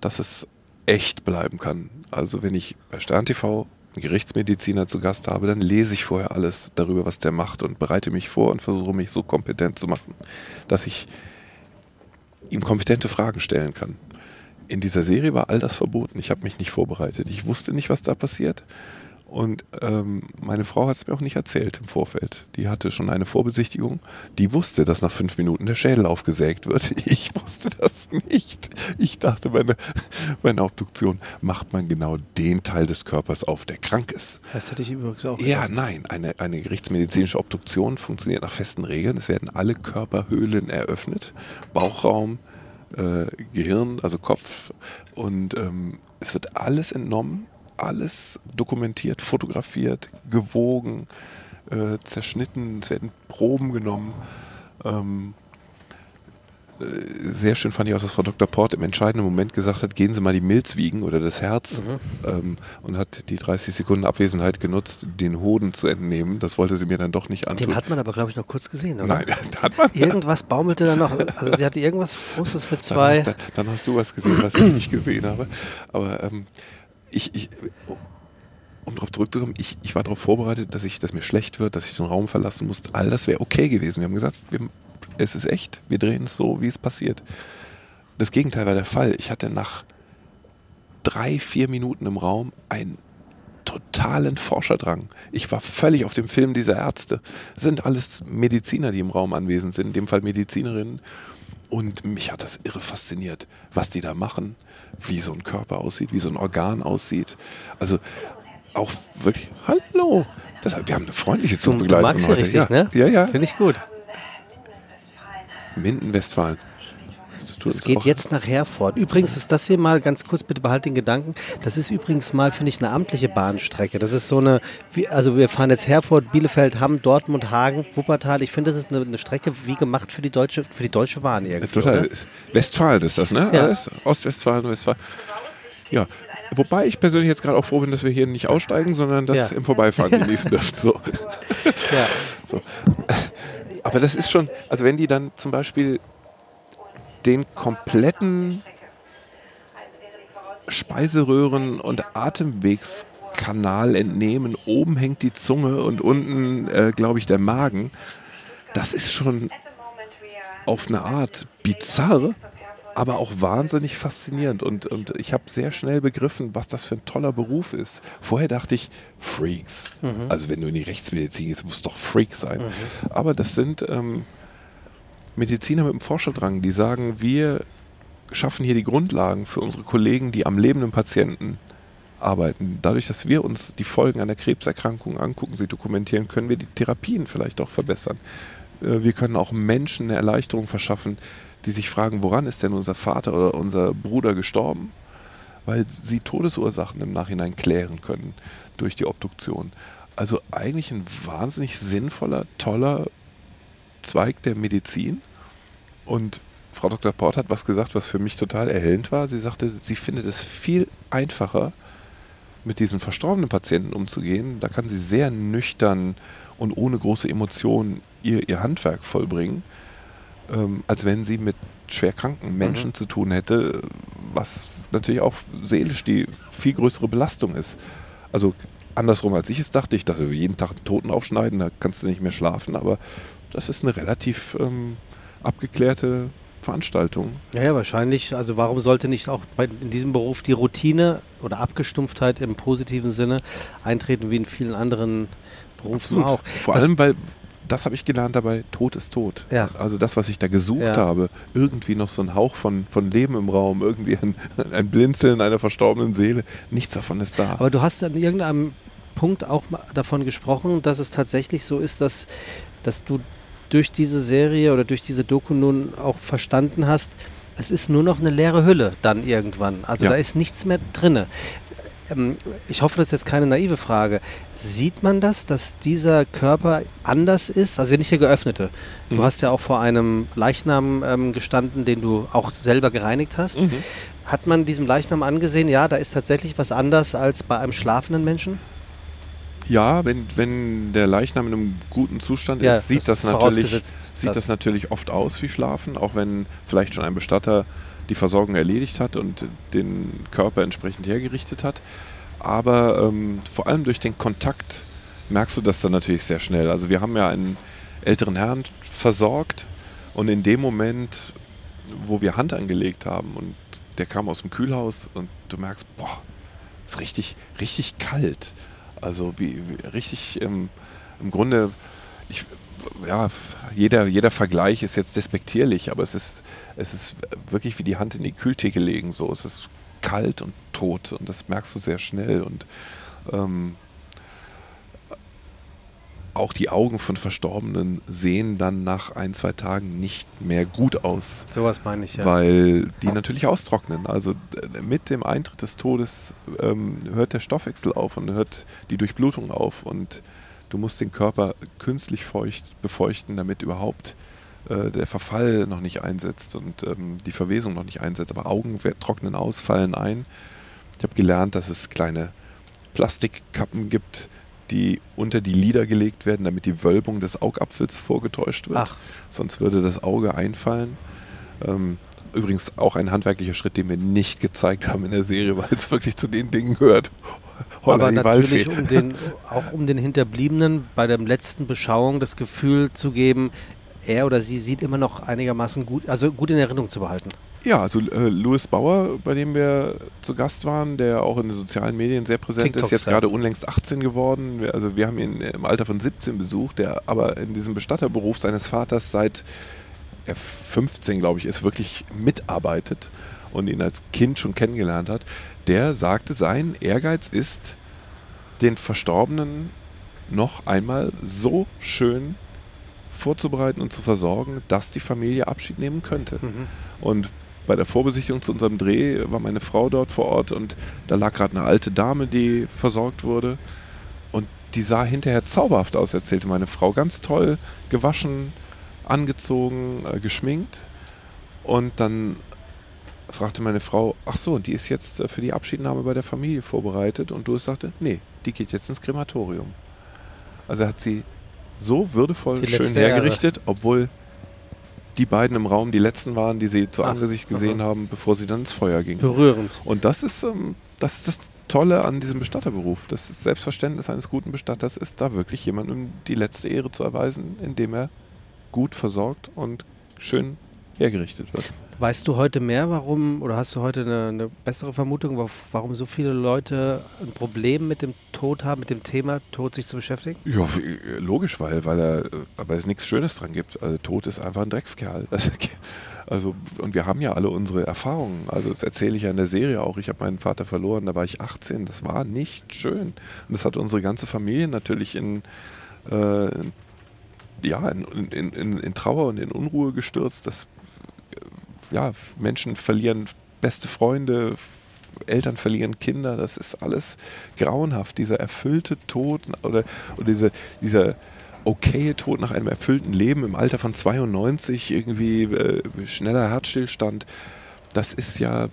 dass es echt bleiben kann. Also wenn ich bei Stern TV Gerichtsmediziner zu Gast habe, dann lese ich vorher alles darüber, was der macht und bereite mich vor und versuche mich so kompetent zu machen, dass ich ihm kompetente Fragen stellen kann. In dieser Serie war all das verboten. Ich habe mich nicht vorbereitet. Ich wusste nicht, was da passiert. Und ähm, meine Frau hat es mir auch nicht erzählt im Vorfeld. Die hatte schon eine Vorbesichtigung. Die wusste, dass nach fünf Minuten der Schädel aufgesägt wird. Ich wusste das nicht. Ich dachte, bei einer, bei einer Obduktion macht man genau den Teil des Körpers auf, der krank ist. Das hätte ich übrigens auch. Ja, nein. Eine, eine gerichtsmedizinische Obduktion funktioniert nach festen Regeln. Es werden alle Körperhöhlen eröffnet. Bauchraum, äh, Gehirn, also Kopf. Und ähm, es wird alles entnommen alles dokumentiert, fotografiert, gewogen, äh, zerschnitten, es werden Proben genommen. Ähm, äh, sehr schön fand ich auch, dass Frau Dr. Port im entscheidenden Moment gesagt hat, gehen Sie mal die Milz wiegen oder das Herz mhm. ähm, und hat die 30 Sekunden Abwesenheit genutzt, den Hoden zu entnehmen. Das wollte sie mir dann doch nicht antun. Den hat man aber, glaube ich, noch kurz gesehen, oder? Nein, hat man. Irgendwas baumelte da noch. Also sie hatte irgendwas Großes mit zwei. Dann, dann, hast du was gesehen, was ich nicht gesehen habe. Aber ähm, ich, ich um darauf zurückzukommen, ich, ich war darauf vorbereitet, dass ich, dass mir schlecht wird, dass ich den Raum verlassen muss. All das wäre okay gewesen. Wir haben gesagt, wir, es ist echt, wir drehen es so, wie es passiert. Das Gegenteil war der Fall. Ich hatte nach drei, vier Minuten im Raum einen totalen Forscherdrang. Ich war völlig auf dem Film dieser Ärzte. Das sind alles Mediziner, die im Raum anwesend sind, in dem Fall Medizinerinnen. Und mich hat das irre fasziniert, was die da machen, wie so ein Körper aussieht, wie so ein Organ aussieht. Also auch wirklich, hallo. Das, wir haben eine freundliche Zugbegleitung du magst heute. Richtig, ja. ne? ja, ja. Finde ich gut. Minden, Westfalen. Es geht jetzt nach Herford. Übrigens ist das hier mal, ganz kurz bitte behalt den Gedanken, das ist übrigens mal, finde ich, eine amtliche Bahnstrecke. Das ist so eine, also wir fahren jetzt Herford, Bielefeld, Hamm, Dortmund, Hagen, Wuppertal. Ich finde, das ist eine, eine, Strecke wie gemacht für die deutsche, für die deutsche Bahn irgendwie. Total. Oder? Westfalen ist das, ne? Ja. Alles? Ostwestfalen, Westfalen. Ja, Wobei ich persönlich jetzt gerade auch froh bin, dass wir hier nicht aussteigen, sondern das ja. im Vorbeifahren genießen dürfen. So. Ja. so. Aber das ist schon, also wenn die dann zum Beispiel den kompletten Speiseröhren- und Atemwegskanal entnehmen, oben hängt die Zunge und unten, äh, glaube ich, der Magen, das ist schon auf eine Art bizarr aber auch wahnsinnig faszinierend. Und, und ich habe sehr schnell begriffen, was das für ein toller Beruf ist. Vorher dachte ich, Freaks. Mhm. Also wenn du in die Rechtsmedizin gehst, muss doch Freak sein. Mhm. Aber das sind ähm, Mediziner mit dem Forscherdrang, die sagen, wir schaffen hier die Grundlagen für unsere Kollegen, die am lebenden Patienten arbeiten. Dadurch, dass wir uns die Folgen einer Krebserkrankung angucken, sie dokumentieren, können wir die Therapien vielleicht auch verbessern. Äh, wir können auch Menschen eine Erleichterung verschaffen, die sich fragen, woran ist denn unser Vater oder unser Bruder gestorben? Weil sie Todesursachen im Nachhinein klären können durch die Obduktion. Also eigentlich ein wahnsinnig sinnvoller, toller Zweig der Medizin. Und Frau Dr. Port hat was gesagt, was für mich total erhellend war. Sie sagte, sie findet es viel einfacher, mit diesen verstorbenen Patienten umzugehen. Da kann sie sehr nüchtern und ohne große Emotionen ihr, ihr Handwerk vollbringen ähm, als wenn sie mit schwerkranken Menschen mhm. zu tun hätte, was natürlich auch seelisch die viel größere Belastung ist. Also andersrum als ich es dachte, ich dachte, jeden Tag einen Toten aufschneiden, da kannst du nicht mehr schlafen, aber das ist eine relativ ähm, abgeklärte Veranstaltung. Ja, ja, wahrscheinlich. Also warum sollte nicht auch bei, in diesem Beruf die Routine oder Abgestumpftheit im positiven Sinne eintreten, wie in vielen anderen Berufen Absolut. auch? Vor allem, weil das habe ich gelernt dabei, Tod ist tot. Ja. Also das, was ich da gesucht ja. habe, irgendwie noch so ein Hauch von, von Leben im Raum, irgendwie ein, ein Blinzeln einer verstorbenen Seele, nichts davon ist da. Aber du hast an irgendeinem Punkt auch davon gesprochen, dass es tatsächlich so ist, dass, dass du durch diese Serie oder durch diese Doku nun auch verstanden hast, Es ist nur noch eine leere Hülle dann irgendwann. Also Ja. da ist nichts mehr drinne. Ähm, ich hoffe, das ist jetzt keine naive Frage. Sieht man das, dass dieser Körper anders ist? Also nicht der geöffnete. Du Mhm. hast ja auch vor einem Leichnam ähm, gestanden, den du auch selber gereinigt hast. Mhm. Hat man diesem Leichnam angesehen, ja, da ist tatsächlich was anders als bei einem schlafenden Menschen? Ja, wenn, wenn der Leichnam in einem guten Zustand Ja, ist, sieht das das, natürlich, sieht das- das natürlich oft aus wie Schlafen, auch wenn vielleicht schon ein Bestatter die Versorgung erledigt hat und den Körper entsprechend hergerichtet hat. Aber ähm, vor allem durch den Kontakt merkst du das dann natürlich sehr schnell. Also wir haben ja einen älteren Herrn versorgt und in dem Moment, wo wir Hand angelegt haben und der kam aus dem Kühlhaus und du merkst, boah, ist richtig, richtig kalt. Also wie, wie richtig ähm, im Grunde, ich, ja, jeder, jeder Vergleich ist jetzt despektierlich, aber es ist, es ist wirklich wie die Hand in die Kühltheke legen. So. Es ist kalt und tot und das merkst du sehr schnell. Und ähm, auch die Augen von Verstorbenen sehen dann nach ein, zwei Tagen nicht mehr gut aus Sowas meine ich ja. weil die natürlich austrocknen. Also mit dem Eintritt des Todes ähm, hört der Stoffwechsel auf und hört die Durchblutung auf und du musst den Körper künstlich feucht, befeuchten, damit überhaupt äh, der Verfall noch nicht einsetzt und ähm, die Verwesung noch nicht einsetzt. Aber Augen trocknen aus, fallen ein. Ich habe gelernt, dass es kleine Plastikkappen gibt, die unter die Lider gelegt werden, damit die Wölbung des Augapfels vorgetäuscht wird. Ach, Sonst würde das Auge einfallen. Ähm, übrigens auch ein handwerklicher Schritt, den wir nicht gezeigt haben in der Serie, weil es wirklich zu den Dingen gehört. Holla, aber natürlich, um den, auch um den Hinterbliebenen bei der letzten Beschauung das Gefühl zu geben, er oder sie sieht immer noch einigermaßen gut, also gut in Erinnerung zu behalten. Ja, also äh, Louis Bauer, bei dem wir zu Gast waren, der auch in den sozialen Medien sehr präsent ist, jetzt gerade unlängst 18 geworden. Wir, also wir haben ihn im Alter von 17 besucht, der aber in diesem Bestatterberuf seines Vaters seit er 15, glaube ich, ist, wirklich mitarbeitet und ihn als Kind schon kennengelernt hat. Der sagte, sein Ehrgeiz ist, den Verstorbenen noch einmal so schön vorzubereiten und zu versorgen, dass die Familie Abschied nehmen könnte. Mhm. Und bei der Vorbesichtigung zu unserem Dreh war meine Frau dort vor Ort und da lag gerade eine alte Dame, die versorgt wurde. Und die sah hinterher zauberhaft aus, erzählte meine Frau. Ganz toll, gewaschen, angezogen, äh, geschminkt. Und dann fragte meine Frau, ach so, und die ist jetzt äh, für die Abschiednahme bei der Familie vorbereitet. Und Louis sagte, nee, die geht jetzt ins Krematorium. Also er hat sie so würdevoll schön hergerichtet, obwohl die beiden im Raum die letzten waren, die sie zu Ach, Angesicht gesehen aha. haben, bevor sie dann ins Feuer gingen. Berührend. Und das ist, ähm, das ist das Tolle an diesem Bestatterberuf. Das Selbstverständnis eines guten Bestatters ist, da wirklich jemandem die letzte Ehre zu erweisen, indem er gut versorgt und schön hergerichtet wird. Weißt du heute mehr, warum, oder hast du heute eine, eine bessere Vermutung, wa- warum so viele Leute ein Problem mit dem Tod haben, mit dem Thema Tod sich zu beschäftigen? Ja, logisch, weil, weil er, aber es nichts Schönes dran gibt. Also Tod ist einfach ein Dreckskerl. Also, und wir haben ja alle unsere Erfahrungen. Also das erzähle ich ja in der Serie auch. Ich habe meinen Vater verloren, da war ich 18. Das war nicht schön. Und das hat unsere ganze Familie natürlich in, äh, ja, in, in, in, in Trauer und in Unruhe gestürzt. Das, ja, Menschen verlieren beste Freunde, Eltern verlieren Kinder. Das ist alles grauenhaft. Dieser erfüllte Tod oder, oder diese, dieser okaye Tod nach einem erfüllten Leben im Alter von 92, irgendwie äh, schneller Herzstillstand, das ist ja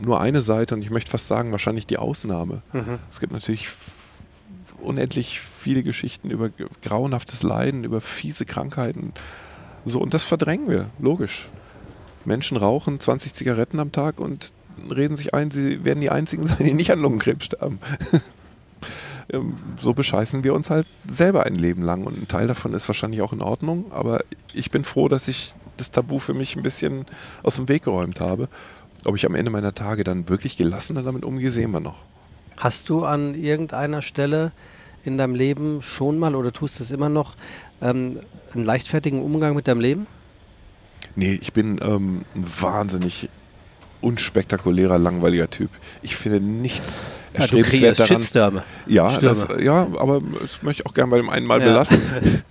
nur eine Seite und ich möchte fast sagen, wahrscheinlich die Ausnahme. Mhm. Es gibt natürlich unendlich viele Geschichten über grauenhaftes Leiden, über fiese Krankheiten. So, und das verdrängen wir, logisch. Menschen rauchen 20 Zigaretten am Tag und reden sich ein, sie werden die einzigen sein, die nicht an Lungenkrebs sterben. Ähm, so bescheißen wir uns halt selber ein Leben lang und ein Teil davon ist wahrscheinlich auch in Ordnung, aber ich bin froh, dass ich das Tabu für mich ein bisschen aus dem Weg geräumt habe. Ob ich am Ende meiner Tage dann wirklich gelassener damit umgehe, sehen wir noch. Hast du an irgendeiner Stelle in deinem Leben schon mal oder tust es immer noch ähm, einen leichtfertigen Umgang mit deinem Leben? Nee, ich bin ähm, ein wahnsinnig unspektakulärer, langweiliger Typ. Ich finde nichts Ja, erstrebenswert daran. Shitstürme. Ja, das, ja, aber das möchte ich auch gerne bei dem einen Mal Ja. belassen.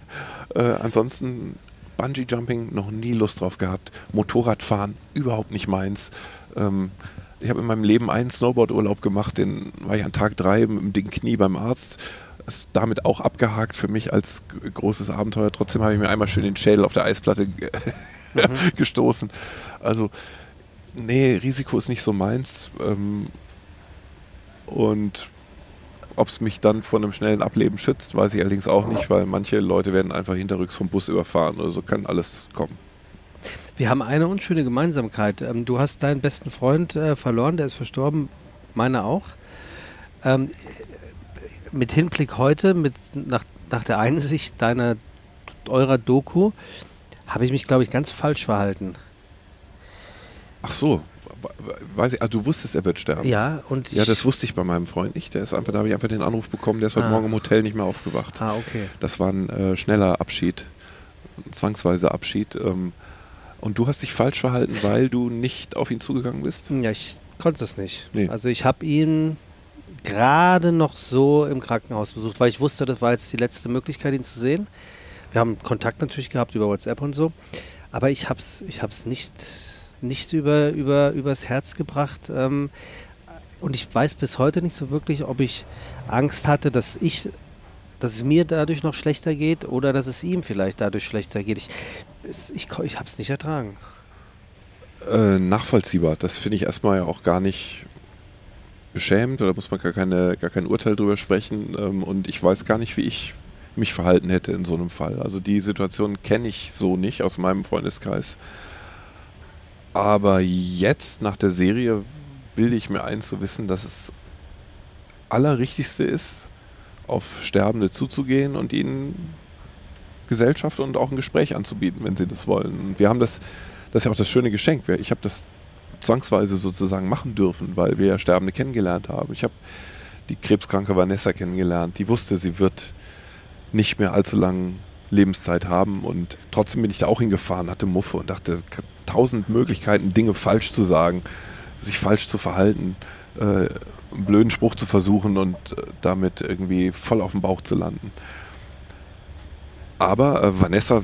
äh, ansonsten Bungee Jumping noch nie Lust drauf gehabt. Motorradfahren überhaupt nicht meins. Ähm, ich habe in meinem Leben einen Snowboard-Urlaub gemacht, den war ich an Tag drei mit dem dicken Knie beim Arzt. Ist damit auch abgehakt für mich als großes Abenteuer. Trotzdem habe ich mir einmal schön den Schädel auf der Eisplatte mhm. gestoßen. Also, nee, Risiko ist nicht so meins. Ähm, und ob es mich dann von einem schnellen Ableben schützt, weiß ich allerdings auch nicht, weil manche Leute werden einfach hinterrücks vom Bus überfahren oder so kann alles kommen. Wir haben eine unschöne Gemeinsamkeit. Ähm, du hast deinen besten Freund äh, verloren, der ist verstorben, meiner auch. Ähm, mit Hinblick heute, mit, nach, nach der Einsicht deiner, eurer Doku, habe ich mich, glaube ich, ganz falsch verhalten. Ach so, weiß ich, also du wusstest, er wird sterben. Ja, und Ja, das wusste ich bei meinem Freund nicht. Der ist einfach, da habe ich einfach den Anruf bekommen, der ist heute ah. Morgen im Hotel nicht mehr aufgewacht. Ah, okay. Das war ein äh, schneller Abschied, ein zwangsweiser Abschied. Ähm, und du hast dich falsch verhalten, weil du nicht auf ihn zugegangen bist? Ja, ich konnte es nicht. Nee. Also ich habe ihn gerade noch so im Krankenhaus besucht, weil ich wusste, das war jetzt die letzte Möglichkeit, ihn zu sehen. Wir haben Kontakt natürlich gehabt über WhatsApp und so, aber ich habe es ich hab's nicht, nicht über, über, übers Herz gebracht. Ähm, und ich weiß bis heute nicht so wirklich, ob ich Angst hatte, dass ich dass es mir dadurch noch schlechter geht oder dass es ihm vielleicht dadurch schlechter geht. Ich, ich, ich habe es nicht ertragen. Äh, nachvollziehbar. Das finde ich erstmal ja auch gar nicht beschämt oder muss man gar, keine, gar kein Urteil drüber sprechen. Ähm, und ich weiß gar nicht, wie ich mich verhalten hätte in so einem Fall. Also die Situation kenne ich so nicht aus meinem Freundeskreis. Aber jetzt nach der Serie bilde ich mir ein zu wissen, dass es allerrichtigste ist, auf Sterbende zuzugehen und ihnen Gesellschaft und auch ein Gespräch anzubieten, wenn sie das wollen. Und wir haben das, das ist ja auch das schöne Geschenk. Ich habe das zwangsweise sozusagen machen dürfen, weil wir ja Sterbende kennengelernt haben. Ich habe die krebskranke Vanessa kennengelernt, die wusste, sie wird nicht mehr allzu lange Lebenszeit haben und trotzdem bin ich da auch hingefahren, hatte Muffe und dachte, tausend Möglichkeiten, Dinge falsch zu sagen, sich falsch zu verhalten, äh, einen blöden Spruch zu versuchen und äh, damit irgendwie voll auf dem Bauch zu landen. Aber äh, Vanessa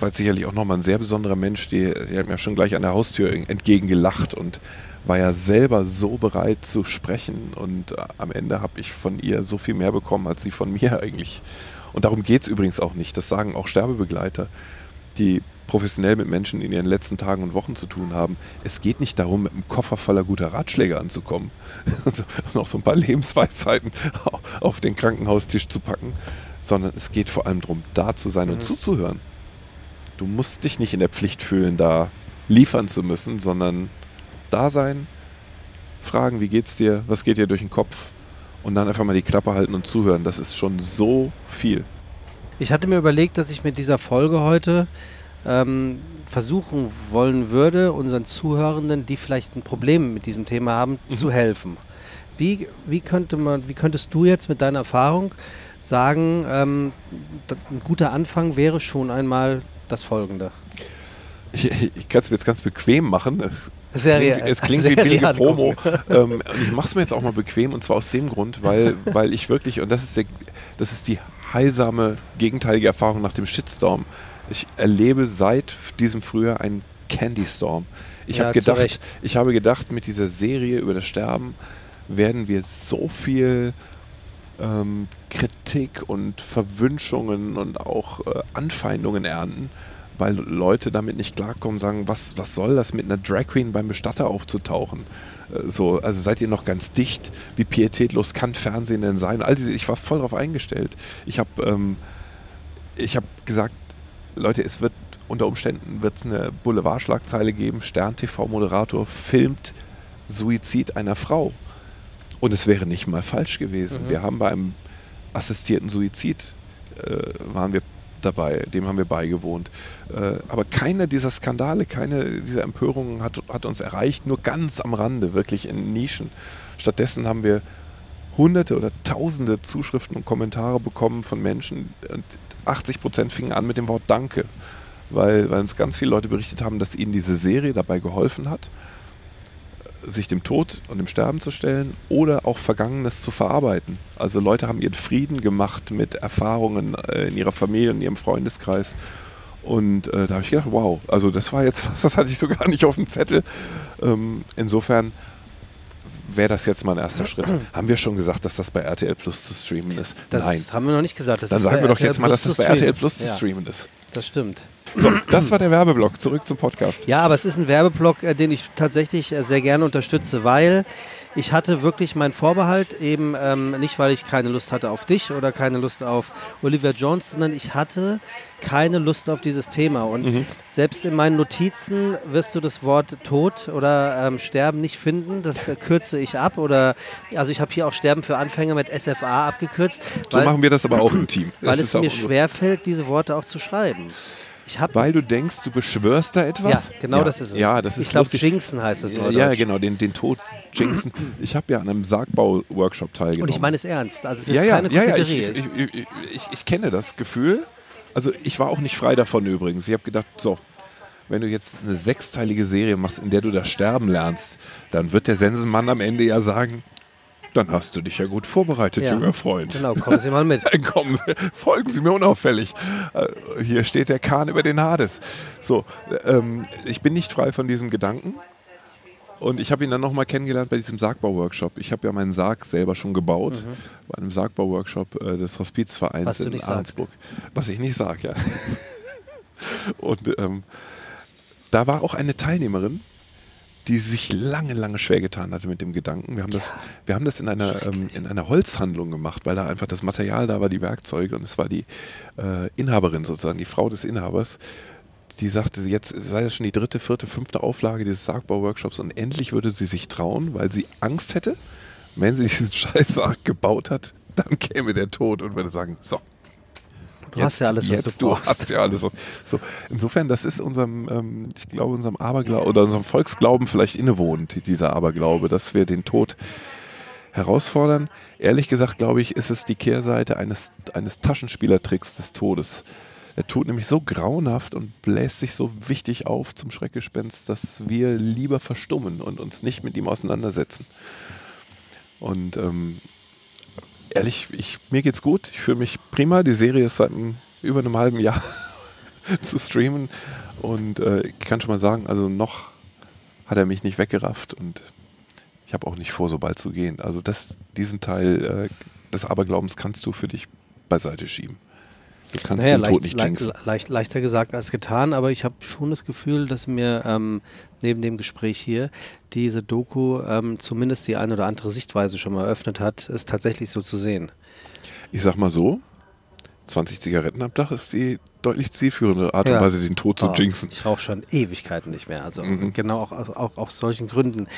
war sicherlich auch nochmal ein sehr besonderer Mensch, die, die hat mir schon gleich an der Haustür entgegengelacht und war ja selber so bereit zu sprechen und äh, am Ende habe ich von ihr so viel mehr bekommen als sie von mir eigentlich. Und darum geht es übrigens auch nicht. Das sagen auch Sterbebegleiter, die professionell mit Menschen in ihren letzten Tagen und Wochen zu tun haben. Es geht nicht darum, mit einem Koffer voller guter Ratschläge anzukommen und auch so ein paar Lebensweisheiten auf den Krankenhaustisch zu packen, sondern es geht vor allem darum, da zu sein mhm. und zuzuhören. Du musst dich nicht in der Pflicht fühlen, da liefern zu müssen, sondern da sein, fragen, wie geht's dir, was geht dir durch den Kopf und dann einfach mal die Klappe halten und zuhören. Das ist schon so viel. Ich hatte mir überlegt, dass ich mit dieser Folge heute ähm, versuchen wollen würde, unseren Zuhörenden, die vielleicht ein Problem mit diesem Thema haben, mhm. zu helfen. Wie, wie, könnte man, wie könntest du jetzt mit deiner Erfahrung sagen, ähm, ein guter Anfang wäre schon einmal das folgende. Ich, ich kann es mir jetzt ganz bequem machen. Es klingt, es klingt wie billige Promo. ähm, ich mache es mir jetzt auch mal bequem und zwar aus dem Grund, weil, weil ich wirklich, und das ist, der, das ist die heilsame, gegenteilige Erfahrung nach dem Shitstorm. Ich erlebe seit diesem Frühjahr einen Candy Storm. Ich, ja, hab gedacht, ich habe gedacht, mit dieser Serie über das Sterben werden wir so viel ähm, Kritik und Verwünschungen und auch äh, Anfeindungen ernten, weil Leute damit nicht klarkommen, sagen, was, was soll das mit einer Drag Queen beim Bestatter aufzutauchen? Äh, so, also seid ihr noch ganz dicht? Wie pietätlos kann Fernsehen denn sein? All diese, ich war voll darauf eingestellt. Ich habe ähm, hab gesagt, Leute, es wird unter Umständen wird's eine Boulevardschlagzeile geben, Stern-TV-Moderator filmt Suizid einer Frau. Und es wäre nicht mal falsch gewesen. Mhm. Wir haben beim assistierten Suizid äh, waren wir dabei, dem haben wir beigewohnt. Äh, aber keine dieser Skandale, keine dieser Empörungen hat, hat uns erreicht, nur ganz am Rande, wirklich in Nischen. Stattdessen haben wir hunderte oder tausende Zuschriften und Kommentare bekommen von Menschen und 80 Prozent fingen an mit dem Wort Danke, weil, weil uns ganz viele Leute berichtet haben, dass ihnen diese Serie dabei geholfen hat sich dem Tod und dem Sterben zu stellen oder auch Vergangenes zu verarbeiten. Also Leute haben ihren Frieden gemacht mit Erfahrungen äh, in ihrer Familie und ihrem Freundeskreis Und äh, da habe ich gedacht, wow, also das war jetzt was, das hatte ich so gar nicht auf dem Zettel. Ähm, insofern wäre das jetzt mal ein erster Schritt. Haben wir schon gesagt, dass das bei RTL Plus zu streamen ist? Das Nein. haben wir noch nicht gesagt. Dann sagen wir doch jetzt mal, dass das bei RTL Plus zu streamen ist. Das stimmt. So, das war der Werbeblock. Zurück zum Podcast. Ja, aber es ist ein Werbeblock, äh, den ich tatsächlich äh, sehr gerne unterstütze, weil ich hatte wirklich meinen Vorbehalt, eben ähm, nicht, weil ich keine Lust hatte auf dich oder keine Lust auf Olivia Jones, sondern ich hatte keine Lust auf dieses Thema. Und mhm. selbst in meinen Notizen wirst du das Wort Tod oder ähm, Sterben nicht finden. Das äh, kürze ich ab. Oder also ich habe hier auch Sterben für Anfänger mit SFA abgekürzt. So weil, machen wir das aber auch im Team. Weil es mir schwerfällt, diese Worte auch zu schreiben. Weil du denkst, du beschwörst da etwas? Ja, genau ja. das ist es. Ja, das ist ich glaube, Jinxen heißt es. Ja, ja, genau, den, den Tod jinxen. Ich habe ja an einem Sargbau-Workshop teilgenommen. Und ich meine es ernst. Also es ist ja, ja, keine ja, ja, ich, ich, ich, ich, ich kenne das Gefühl. Also ich war auch nicht frei davon übrigens. Ich habe gedacht, so, wenn du jetzt eine sechsteilige Serie machst, in der du das Sterben lernst, dann wird der Sensenmann am Ende ja sagen, dann hast du dich ja gut vorbereitet, ja. junger Freund. Genau, kommen Sie mal mit. kommen Sie, folgen Sie mir unauffällig. Äh, hier steht der Kahn über den Hades. So, ähm, ich bin nicht frei von diesem Gedanken. Und ich habe ihn dann nochmal kennengelernt bei diesem Sargbau-Workshop. Ich habe ja meinen Sarg selber schon gebaut, mhm. bei einem Sargbau-Workshop äh, des Hospizvereins in Arnsburg. Was ich nicht sage, ja. Und ähm, da war auch eine Teilnehmerin, die sich lange, lange schwer getan hatte mit dem Gedanken. Wir haben das, wir haben das in einer, ähm, in einer Holzhandlung gemacht, weil da einfach das Material da war, die Werkzeuge und es war die äh, Inhaberin sozusagen, die Frau des Inhabers, die sagte, jetzt sei das schon die dritte, vierte, fünfte Auflage dieses Sargbau-Workshops und endlich würde sie sich trauen, weil sie Angst hätte, wenn sie diesen Scheißsarg gebaut hat, dann käme der Tod und würde sagen, so, Du hast ja alles, was jetzt, du, du hast ja alles. So, insofern, das ist unserem, ähm, ich glaube, unserem Aberglaube oder unserem Volksglauben vielleicht innewohnend, dieser Aberglaube, dass wir den Tod herausfordern. Ehrlich gesagt, glaube ich, ist es die Kehrseite eines, eines Taschenspielertricks des Todes. Er tut nämlich so grauenhaft und bläst sich so wichtig auf zum Schreckgespenst, dass wir lieber verstummen und uns nicht mit ihm auseinandersetzen. Und ähm, ehrlich, ich, mir geht's gut. Ich fühle mich prima. Die Serie ist seit einem, über einem halben Jahr zu streamen. Und äh, ich kann schon mal sagen, also noch hat er mich nicht weggerafft und ich habe auch nicht vor, so bald zu gehen. Also das, diesen Teil äh, des Aberglaubens kannst du für dich beiseite schieben. Du kannst naja, den leicht, Tod nicht jinxen. Leicht, leichter gesagt als getan, aber ich habe schon das Gefühl, dass mir ähm, neben dem Gespräch hier diese Doku ähm, zumindest die eine oder andere Sichtweise schon mal eröffnet hat, es tatsächlich so zu sehen. Ich sag mal so, 20 Zigaretten am Tag ist die deutlich zielführende Art und ja. Weise, den Tod zu oh, jinxen. Ich rauche schon Ewigkeiten nicht mehr. Also mhm. genau auch, auch, auch aus solchen Gründen.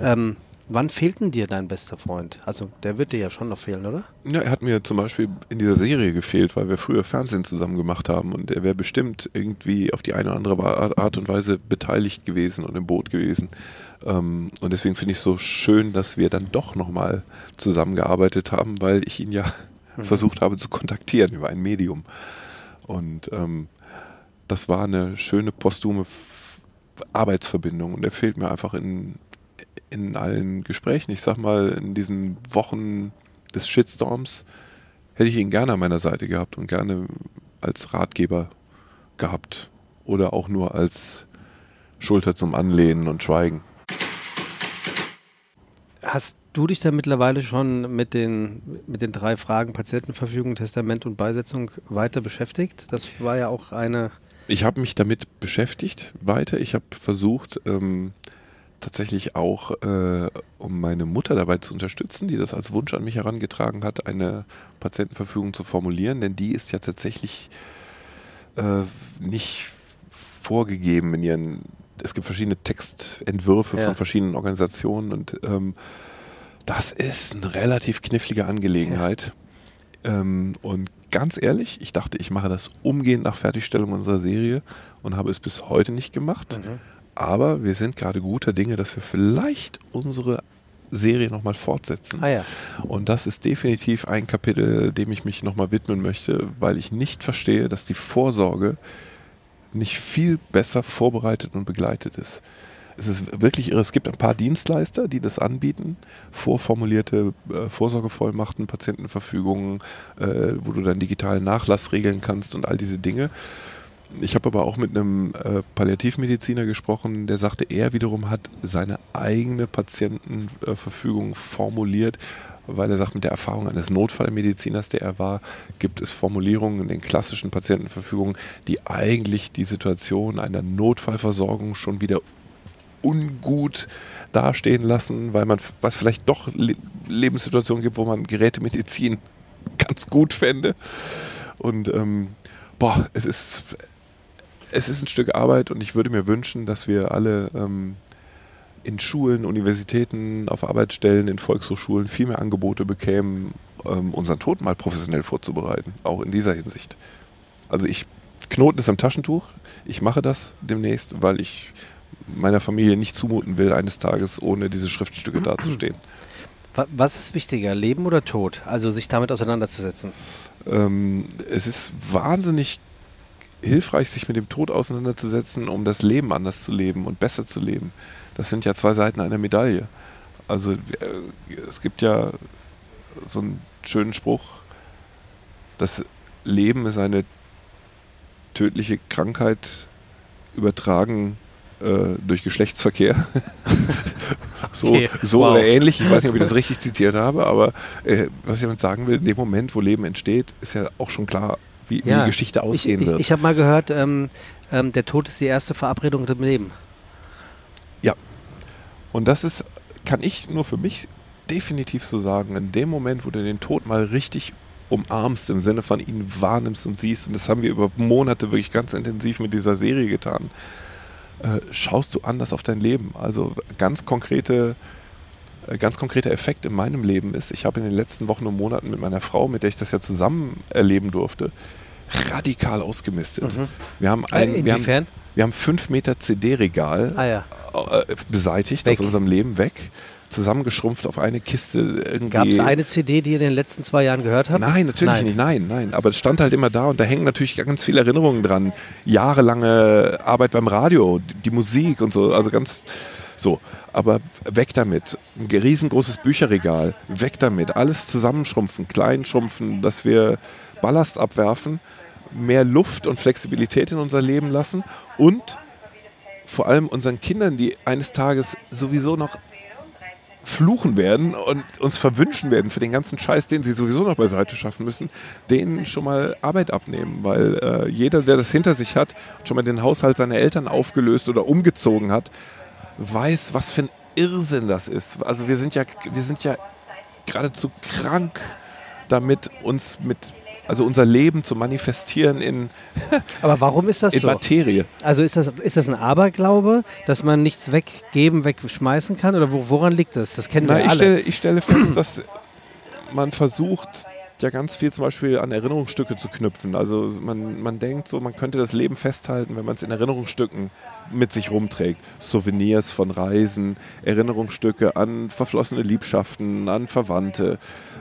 Ähm, Wann fehlt denn dir dein bester Freund? Also der wird dir ja schon noch fehlen, oder? Ja, er hat mir zum Beispiel in dieser Serie gefehlt, weil wir früher Fernsehen zusammen gemacht haben und er wäre bestimmt irgendwie auf die eine oder andere Art und Weise beteiligt gewesen und im Boot gewesen. Ähm, und deswegen finde ich es so schön, dass wir dann doch nochmal zusammengearbeitet haben, weil ich ihn ja mhm. versucht habe zu kontaktieren über ein Medium. Und ähm, das war eine schöne postume Arbeitsverbindung und er fehlt mir einfach in, in allen Gesprächen, ich sag mal, in diesen Wochen des Shitstorms, hätte ich ihn gerne an meiner Seite gehabt und gerne als Ratgeber gehabt. Oder auch nur als Schulter zum Anlehnen und Schweigen. Hast du dich da mittlerweile schon mit den, mit den drei Fragen Patientenverfügung, Testament und Beisetzung weiter beschäftigt? Das war ja auch eine. Ich habe mich damit beschäftigt weiter. Ich habe versucht, ähm, tatsächlich auch, äh, um meine Mutter dabei zu unterstützen, die das als Wunsch an mich herangetragen hat, eine Patientenverfügung zu formulieren, denn die ist ja tatsächlich äh, nicht vorgegeben in ihren. Es gibt verschiedene Textentwürfe ja. von verschiedenen Organisationen und ähm, das ist eine relativ knifflige Angelegenheit. Ja. Ähm, und ganz ehrlich, ich dachte, ich mache das umgehend nach Fertigstellung unserer Serie und habe es bis heute nicht gemacht. Mhm. Aber wir sind gerade guter Dinge, dass wir vielleicht unsere Serie nochmal fortsetzen. Ah ja. Und das ist definitiv ein Kapitel, dem ich mich nochmal widmen möchte, weil ich nicht verstehe, dass die Vorsorge nicht viel besser vorbereitet und begleitet ist. Es ist wirklich irre. Es gibt ein paar Dienstleister, die das anbieten. Vorformulierte äh, Vorsorgevollmachten, Patientenverfügungen, äh, wo du dann digitalen Nachlass regeln kannst und all diese Dinge. Ich habe aber auch mit einem äh, Palliativmediziner gesprochen, der sagte, er wiederum hat seine eigene Patientenverfügung formuliert, weil er sagt, mit der Erfahrung eines Notfallmediziners, der er war, gibt es Formulierungen in den klassischen Patientenverfügungen, die eigentlich die Situation einer Notfallversorgung schon wieder ungut dastehen lassen, weil man was vielleicht doch Le Lebenssituationen gibt, wo man Gerätemedizin ganz gut fände. Und ähm, boah, es ist es ist ein Stück Arbeit und ich würde mir wünschen, dass wir alle ähm, in Schulen, Universitäten, auf Arbeitsstellen, in Volkshochschulen viel mehr Angebote bekämen, ähm, unseren Tod mal professionell vorzubereiten, auch in dieser Hinsicht. Also ich Knoten ist im Taschentuch, ich mache das demnächst, weil ich meiner Familie nicht zumuten will, eines Tages ohne diese Schriftstücke dazustehen. Was ist wichtiger, Leben oder Tod? Also sich damit auseinanderzusetzen? Ähm, es ist wahnsinnig hilfreich, sich mit dem Tod auseinanderzusetzen, um das Leben anders zu leben und besser zu leben. Das sind ja zwei Seiten einer Medaille. Also äh, es gibt ja so einen schönen Spruch, das Leben ist eine tödliche Krankheit übertragen äh, durch Geschlechtsverkehr. so okay. so wow. oder ähnlich. Ich weiß nicht, ob ich das richtig zitiert habe, aber äh, was ich damit sagen will, in dem Moment, wo Leben entsteht, ist ja auch schon klar, wie, ja. wie die Geschichte aussehen ich, wird. Ich, ich habe mal gehört, ähm, ähm, der Tod ist die erste Verabredung im Leben. Ja. Und das ist, kann ich nur für mich definitiv so sagen, in dem Moment, wo du den Tod mal richtig umarmst, im Sinne von ihn wahrnimmst und siehst, und das haben wir über Monate wirklich ganz intensiv mit dieser Serie getan, äh, schaust du anders auf dein Leben. Also ganz konkrete äh, ganz konkreter Effekt in meinem Leben ist, ich habe in den letzten Wochen und Monaten mit meiner Frau, mit der ich das ja zusammen erleben durfte, radikal ausgemistet. Mhm. Wir haben ein, äh, wir haben, wir haben fünf Meter CD-Regal ah, ja. äh, beseitigt weg. aus unserem Leben weg zusammengeschrumpft auf eine Kiste. Gab es eine CD, die ihr in den letzten zwei Jahren gehört habt? Nein, natürlich nein. nicht, nein, nein. Aber es stand halt immer da und da hängen natürlich ganz viele Erinnerungen dran. Jahrelange Arbeit beim Radio, die Musik und so, also ganz so. Aber weg damit. Ein riesengroßes Bücherregal, weg damit. Alles zusammenschrumpfen, klein schrumpfen, dass wir Ballast abwerfen mehr Luft und Flexibilität in unser Leben lassen und vor allem unseren Kindern, die eines Tages sowieso noch fluchen werden und uns verwünschen werden für den ganzen Scheiß, den sie sowieso noch beiseite schaffen müssen, denen schon mal Arbeit abnehmen. Weil äh, jeder, der das hinter sich hat, schon mal den Haushalt seiner Eltern aufgelöst oder umgezogen hat, weiß, was für ein Irrsinn das ist. Also wir sind ja, wir sind ja geradezu krank damit, uns mit also unser Leben zu manifestieren in Aber warum ist das in so? Materie. Also ist das, ist das ein Aberglaube, dass man nichts weggeben, wegschmeißen kann? Oder woran liegt das? Das kennen Na, wir ich alle. Stelle, ich stelle fest, dass man versucht, ja ganz viel zum Beispiel an Erinnerungsstücke zu knüpfen. Also man, man denkt so, man könnte das Leben festhalten, wenn man es in Erinnerungsstücken mit sich rumträgt. Souvenirs von Reisen, Erinnerungsstücke an verflossene Liebschaften, an Verwandte.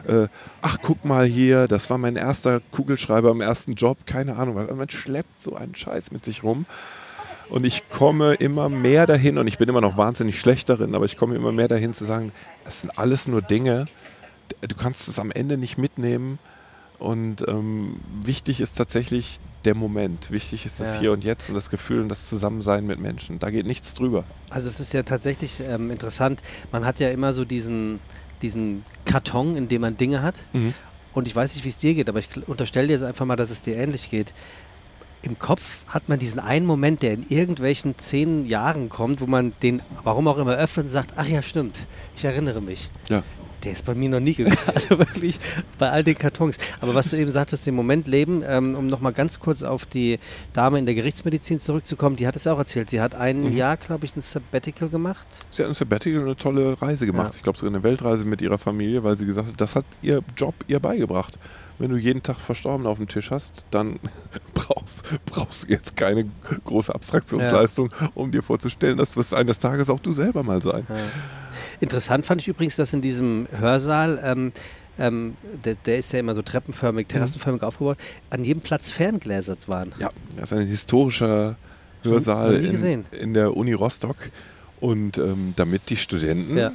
Äh, ach, guck mal hier, das war mein erster Kugelschreiber im ersten Job. Keine Ahnung, was. man schleppt so einen Scheiß mit sich rum. Und ich komme immer mehr dahin, und ich bin immer noch wahnsinnig schlecht darin, aber ich komme immer mehr dahin zu sagen, das sind alles nur Dinge, du kannst es am Ende nicht mitnehmen. Und ähm, wichtig ist tatsächlich der Moment. Wichtig ist das ja. Hier und Jetzt und das Gefühl und das Zusammensein mit Menschen. Da geht nichts drüber. Also es ist ja tatsächlich ähm, interessant. Man hat ja immer so diesen, diesen Karton, in dem man Dinge hat. Mhm. Und ich weiß nicht, wie es dir geht, aber ich unterstelle dir jetzt einfach mal, dass es dir ähnlich geht. Im Kopf hat man diesen einen Moment, der in irgendwelchen zehn Jahren kommt, wo man den, warum auch immer, öffnet und sagt, ach ja, stimmt, ich erinnere mich. Ja der ist bei mir noch nie gegangen. Also wirklich bei all den Kartons. Aber was du eben sagtest, den Moment leben, ähm, um nochmal ganz kurz auf die Dame in der Gerichtsmedizin zurückzukommen, die hat es auch erzählt. Sie hat ein mhm. Jahr, glaube ich, ein Sabbatical gemacht. Sie hat ein Sabbatical und eine tolle Reise gemacht. Ja. Ich glaube sogar eine Weltreise mit ihrer Familie, weil sie gesagt hat, das hat ihr Job ihr beigebracht wenn du jeden Tag Verstorben auf dem Tisch hast, dann brauchst, brauchst du jetzt keine große Abstraktionsleistung, ja. um dir vorzustellen, das wirst eines Tages auch du selber mal sein. Ja. Interessant fand ich übrigens, dass in diesem Hörsaal, ähm, ähm, der, der, ist ja immer so treppenförmig, mhm. terrassenförmig mhm. aufgebaut, an jedem Platz Ferngläser waren. Ja, das ist ein historischer Hörsaal in, in, der Uni Rostock. Und ähm, damit die Studenten ja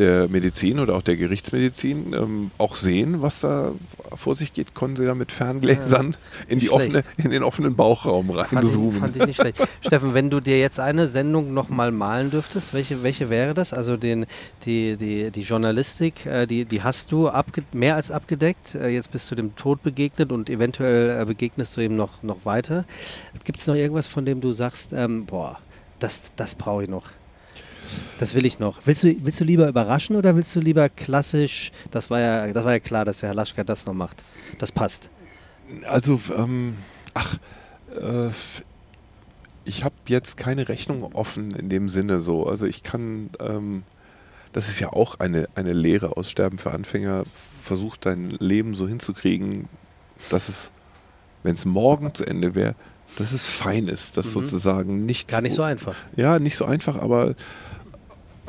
der Medizin oder auch der Gerichtsmedizin ähm, auch sehen, was da vor sich geht, konnten sie da mit Ferngläsern in, die offene, in den offenen Bauchraum reinzoomen. Fand, fand ich nicht schlecht. Steffen, wenn du dir jetzt eine Sendung nochmal malen dürftest, welche, welche wäre das? Also den, die, die, die Journalistik, äh, die, die hast du mehr als abgedeckt. Äh, jetzt bist du dem Tod begegnet und eventuell äh, begegnest du ihm noch, noch weiter. Gibt es noch irgendwas, von dem du sagst, ähm, boah, das, das brauche ich noch? Das will ich noch. Willst du, willst du lieber überraschen oder willst du lieber klassisch? Das war ja, das war ja klar, dass der Herr Laschka das noch macht. Das passt. Also, ähm, ach, äh, ich habe jetzt keine Rechnung offen in dem Sinne so. Also ich kann, ähm, das ist ja auch eine, eine Lehre aus Sterben für Anfänger. Versuch dein Leben so hinzukriegen, dass es, wenn es morgen zu Ende wäre, dass es fein ist, dass mhm. sozusagen nichts. Gar nicht so einfach. Ja, nicht so einfach, aber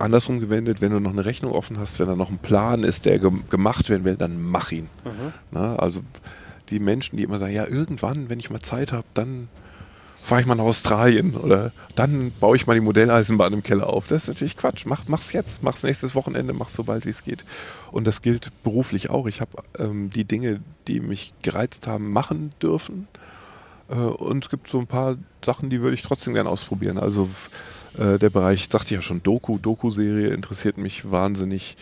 andersrum gewendet, wenn du noch eine Rechnung offen hast, wenn da noch ein Plan ist, der ge gemacht werden will, dann mach ihn. Mhm. Na, also die Menschen, die immer sagen, ja, irgendwann, wenn ich mal Zeit habe, dann fahre ich mal nach Australien oder dann baue ich mal die Modelleisenbahn im Keller auf. Das ist natürlich Quatsch. Mach, mach's jetzt, mach's nächstes Wochenende, mach's so bald wie es geht. Und das gilt beruflich auch. Ich habe ähm, die Dinge, die mich gereizt haben, machen dürfen. Äh, und es gibt so ein paar Sachen, die würde ich trotzdem gerne ausprobieren. Also äh, der Bereich, sagte ich ja schon, Doku, Doku-Serie interessiert mich wahnsinnig.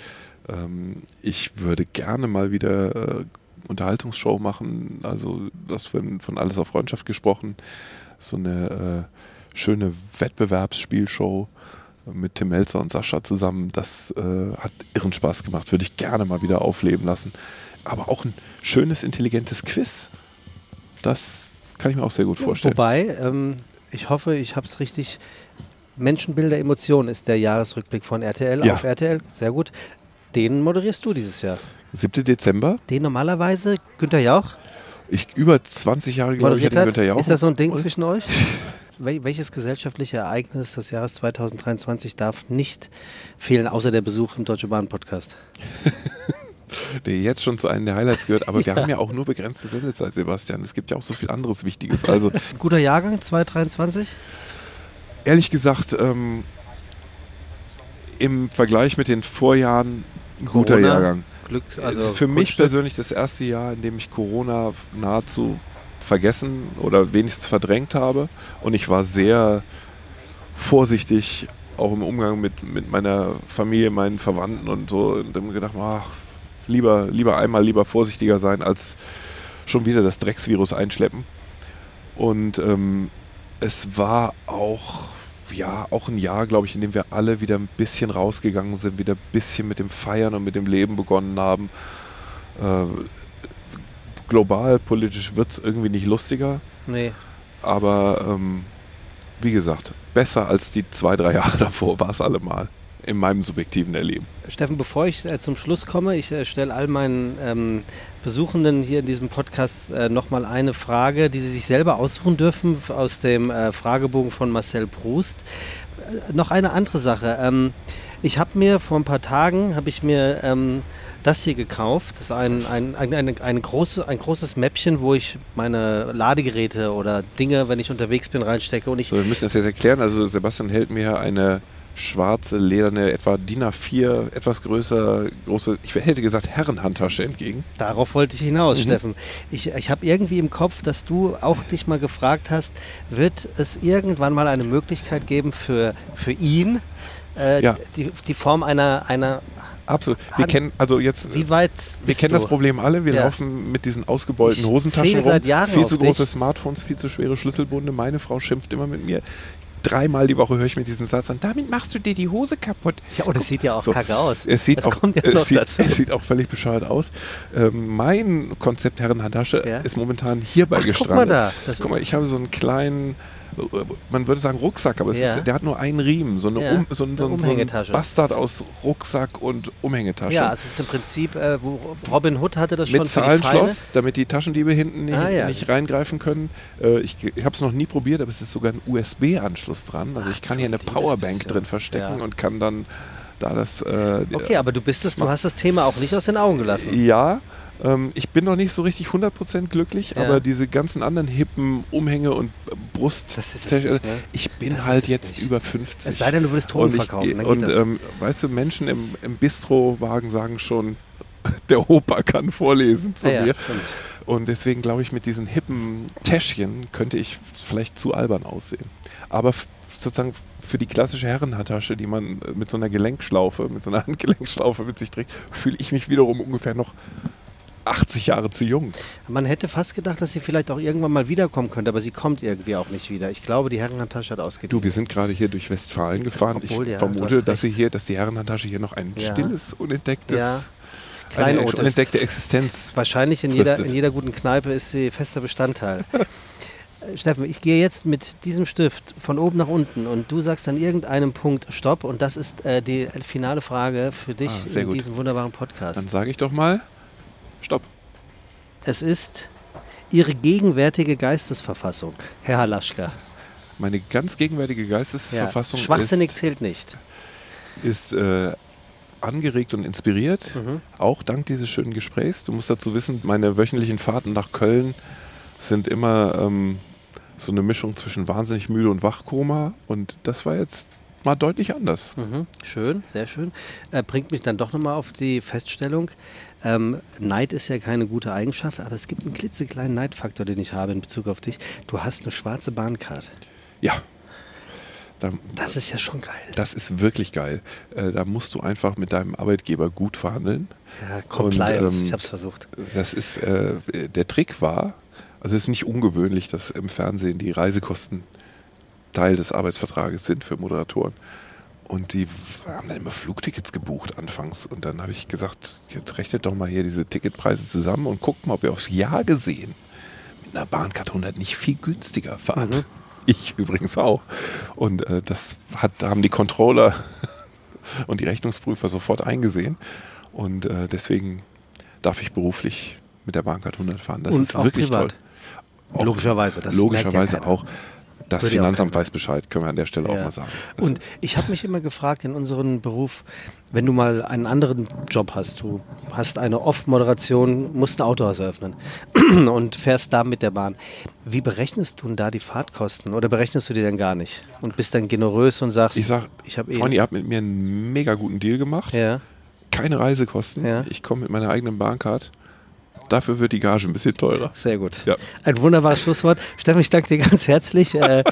Ähm, ich würde gerne mal wieder äh, Unterhaltungsshow machen, also das von, von Alles auf Freundschaft gesprochen. So eine äh, schöne Wettbewerbsspielshow mit Tim Melzer und Sascha zusammen. Das äh, hat irren Spaß gemacht, würde ich gerne mal wieder aufleben lassen. Aber auch ein schönes, intelligentes Quiz. Das kann ich mir auch sehr gut vorstellen. Wobei, ähm, ich hoffe, ich habe es richtig Menschenbilder, Emotionen ist der Jahresrückblick von RTL ja. auf RTL. Sehr gut. Den moderierst du dieses Jahr. 7. Dezember. Den normalerweise Günther Jauch? Ich über 20 Jahre, glaube ich, den Günther Jauch. Ist das so ein Ding zwischen euch? Welches gesellschaftliche Ereignis des Jahres 2023 darf nicht fehlen, außer der Besuch im Deutsche Bahn Podcast? der jetzt schon zu einem der Highlights gehört, aber wir haben ja auch nur begrenzte Sendezeit, Sebastian. Es gibt ja auch so viel anderes Wichtiges. Also Guter Jahrgang 2023? Ehrlich gesagt, ähm, im Vergleich mit den Vorjahren ein guter Corona, Jahrgang. Glücks, also für mich persönlich das erste Jahr, in dem ich Corona nahezu vergessen oder wenigstens verdrängt habe. Und ich war sehr vorsichtig, auch im Umgang mit, mit meiner Familie, meinen Verwandten und so. Und dann gedacht, ach, lieber, lieber einmal lieber vorsichtiger sein, als schon wieder das Drecksvirus einschleppen. Und ähm, es war auch, ja, auch ein Jahr, glaube ich, in dem wir alle wieder ein bisschen rausgegangen sind, wieder ein bisschen mit dem Feiern und mit dem Leben begonnen haben. Äh, global, politisch wird es irgendwie nicht lustiger. Nee. Aber ähm, wie gesagt, besser als die zwei, drei Jahre davor war es allemal in meinem subjektiven Erleben. Steffen, bevor ich äh, zum Schluss komme, ich äh, stelle all meinen ähm, Besuchenden hier in diesem Podcast äh, nochmal eine Frage, die sie sich selber aussuchen dürfen aus dem äh, Fragebogen von Marcel Proust. Äh, noch eine andere Sache. Ähm, ich habe mir vor ein paar Tagen, habe ich mir ähm, das hier gekauft. Das ist ein, ein, ein, ein, ein, großes, ein großes Mäppchen, wo ich meine Ladegeräte oder Dinge, wenn ich unterwegs bin, reinstecke. Und ich so, wir müssen das jetzt erklären. Also Sebastian hält mir eine schwarze, lederne, etwa DIN A4, etwas größer, große, ich hätte gesagt Herrenhandtasche entgegen. Darauf wollte ich hinaus, mhm. Steffen. Ich, ich habe irgendwie im Kopf, dass du auch dich mal gefragt hast, wird es irgendwann mal eine Möglichkeit geben für, für ihn, äh, ja. die, die Form einer, einer Absolut. Wir kennen, also jetzt, wie weit wir kennen du? das Problem alle. Wir ja. laufen mit diesen ausgebeulten Hosentaschen rum. Seit Jahren viel zu große dich. Smartphones, viel zu schwere Schlüsselbunde. Meine Frau schimpft immer mit mir dreimal die Woche höre ich mir diesen Satz an, damit machst du dir die Hose kaputt. Ja, und es sieht ja auch so, kacke aus. Es sieht, das auch, ja es, sieht, es sieht, auch völlig bescheuert aus. Ähm, mein Konzept Herrenhandtasche ja? ist momentan hierbei Ach, gestrandet. Guck mal da. Das guck mal, ich habe so einen kleinen man würde sagen Rucksack, aber ja. ist, der hat nur einen Riemen, so eine, ja, um, so, ein, so, ein, so, ein Bastard aus Rucksack und Umhängetasche. Ja, es ist im Prinzip, äh, wo Robin Hood hatte das Mit schon Zahlenschloss, damit die Taschendiebe hinten nicht, ah, ja. nicht reingreifen können. Äh, ich ich habe es noch nie probiert, aber es ist sogar ein USB-Anschluss dran. Also ich kann Ach, hier eine Powerbank drin verstecken und kann dann da das. Äh, okay, aber du bist das, du hast das Thema auch nicht aus den Augen gelassen. Ja, Ähm, ich bin noch nicht so richtig 100% glücklich, Ja. aber diese ganzen anderen hippen Umhänge und Brust, Das ist es nicht, ne? ich bin Das halt jetzt nicht. über 50. Es sei denn, du würdest Ton verkaufen. Und ähm, weißt du, Menschen im, im Bistrowagen sagen schon, der Opa kann vorlesen zu ja, ja, mir. stimmt. Und deswegen glaube ich, mit diesen hippen Täschchen könnte ich vielleicht zu albern aussehen. Aber sozusagen für die klassische Herrenhandtasche, die man äh, mit so einer Gelenkschlaufe, mit so einer Handgelenkschlaufe mit sich trägt, fühle ich mich wiederum ungefähr noch 80 Jahre zu jung. Man hätte fast gedacht, dass sie vielleicht auch irgendwann mal wiederkommen könnte, aber sie kommt irgendwie auch nicht wieder. Ich glaube, die Herrenhandtasche hat ausgedient. Du, wir sind gerade hier durch Westfalen gefahren. Obwohl, ich ja, vermute, dass sie hier, dass die Herrenhandtasche hier noch ein Ja. stilles, unentdecktes, Ja. eine unentdeckte Existenz. Wahrscheinlich in jeder, in jeder guten Kneipe ist sie fester Bestandteil. Äh, Steffen, ich gehe jetzt mit diesem Stift von oben nach unten und du sagst an irgendeinem Punkt Stopp und das ist äh, die finale Frage für dich Ah, in gut. diesem wunderbaren Podcast. Dann sage ich doch mal, stopp. Es ist Ihre gegenwärtige Geistesverfassung, Herr Halaschka. Meine ganz gegenwärtige Ja. Geistesverfassung Schwachsinnig ist, zählt nicht. ist äh, angeregt und inspiriert, Mhm. auch dank dieses schönen Gesprächs. Du musst dazu wissen, meine wöchentlichen Fahrten nach Köln sind immer ähm, so eine Mischung zwischen wahnsinnig müde und Wachkoma und das war jetzt mal deutlich anders. Mhm. Schön, sehr schön. Äh, bringt mich dann doch nochmal auf die Feststellung, ähm, Neid ist ja keine gute Eigenschaft, aber es gibt einen klitzekleinen Neidfaktor, den ich habe in Bezug auf dich. Du hast eine schwarze Bahncard. Ja. Da, Das ist ja schon geil. das ist wirklich geil. Äh, da musst du einfach mit deinem Arbeitgeber gut verhandeln. Ja, Compliance, Und, ähm, ich habe es versucht. Das ist, äh, der Trick war, also es ist nicht ungewöhnlich, dass im Fernsehen die Reisekosten Teil des Arbeitsvertrages sind für Moderatoren. Und die haben dann immer Flugtickets gebucht anfangs. Und dann habe ich gesagt, jetzt rechnet doch mal hier diese Ticketpreise zusammen und guckt mal, ob ihr aufs Jahr gesehen mit einer Bahncard 100 nicht viel günstiger fahrt. Mhm. Ich übrigens auch. Und äh, das hat, haben die Controller und die Rechnungsprüfer sofort eingesehen. Und äh, deswegen darf ich beruflich mit der Bahncard 100 fahren. Das Und ist wirklich privat. toll. Auch Logischerweise, das logischerweise ja auch. Das Würde auch Finanzamt weiß Bescheid, können wir an der Stelle auch Ja. mal sagen. Und ich habe mich immer gefragt in unserem Beruf, wenn du mal einen anderen Job hast, du hast eine Off-Moderation, musst ein Autohaus eröffnen und fährst da mit der Bahn. Wie berechnest du denn da die Fahrtkosten oder berechnest du die denn gar nicht und bist dann generös und sagst, ich sag, ich habe eh. Freunde, ihr habt mit mir einen mega guten Deal gemacht. ja. Keine Reisekosten. Ja. Ich komme mit meiner eigenen Bahncard. Dafür wird die Gage ein bisschen teurer. Sehr gut. Ja. Ein wunderbares Schlusswort. Steffen, ich danke dir ganz herzlich, äh,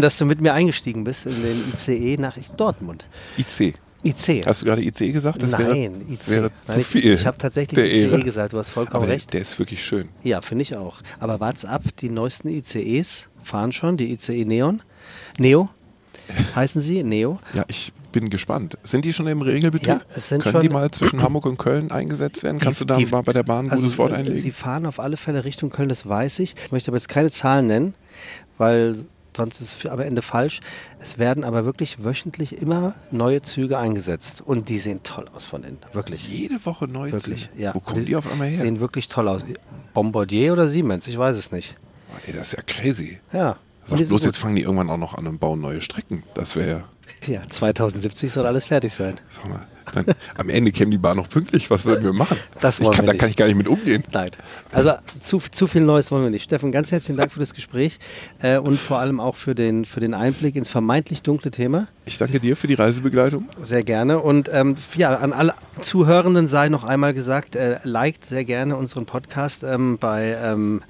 dass du mit mir eingestiegen bist in den ICE nach Dortmund. IC. IC. Hast du gerade IC gesagt? Das wäre, Nein, IC. das wäre Nein, zu ich, viel. Ich habe tatsächlich ICE Ehre. gesagt, du hast vollkommen Aber recht. der ist wirklich schön. Ja, finde ich auch. Aber wart's ab, die neuesten ICEs fahren schon, die ICE Neon. Neo heißen sie, Neo. Ja, ich bin gespannt. Sind die schon im Regelbetrieb? Ja, es sind Können schon- die mal zwischen Hamburg und Köln eingesetzt werden? Kannst du da die- mal bei der Bahn ein gutes Wort äh, einlegen? Sie fahren auf alle Fälle Richtung Köln, das weiß ich. Ich möchte aber jetzt keine Zahlen nennen, weil sonst ist es am Ende falsch. Es werden aber wirklich wöchentlich immer neue Züge eingesetzt. Und die sehen toll aus von innen. Wirklich. Jede Woche neu. Wirklich, ja. Wo kommen die auf einmal her? Sehen wirklich toll aus. Bombardier oder Siemens, ich weiß es nicht. Ey, das ist ja crazy. Ja. Sag die bloß, jetzt fangen die irgendwann auch noch an und bauen neue Strecken. Das wäre ja. Ja, 2070 soll alles fertig sein. Sag mal, dann, am Ende käme die Bahn noch pünktlich. Was würden wir machen? Das wollen kann, wir Da nicht. kann ich gar nicht mit umgehen. Nein. Also zu, zu viel Neues wollen wir nicht. Steffen, ganz herzlichen Dank für das Gespräch äh, und vor allem auch für den, für den Einblick ins vermeintlich dunkle Thema. Ich danke dir für die Reisebegleitung. Sehr gerne. Und ähm, ja, an alle Zuhörenden sei noch einmal gesagt, äh, liked sehr gerne unseren Podcast ähm, bei ähm,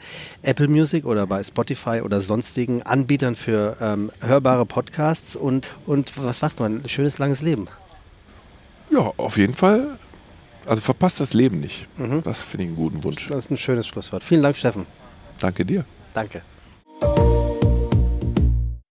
Apple Music oder bei Spotify oder sonstigen Anbietern für ähm, hörbare Podcasts. Und, und was macht man? Schönes langes Leben. Ja, auf jeden Fall. Also verpasst das Leben nicht. Mhm. Das finde ich einen guten Wunsch. Das ist ein schönes Schlusswort. Vielen Dank, Steffen. Danke dir. Danke.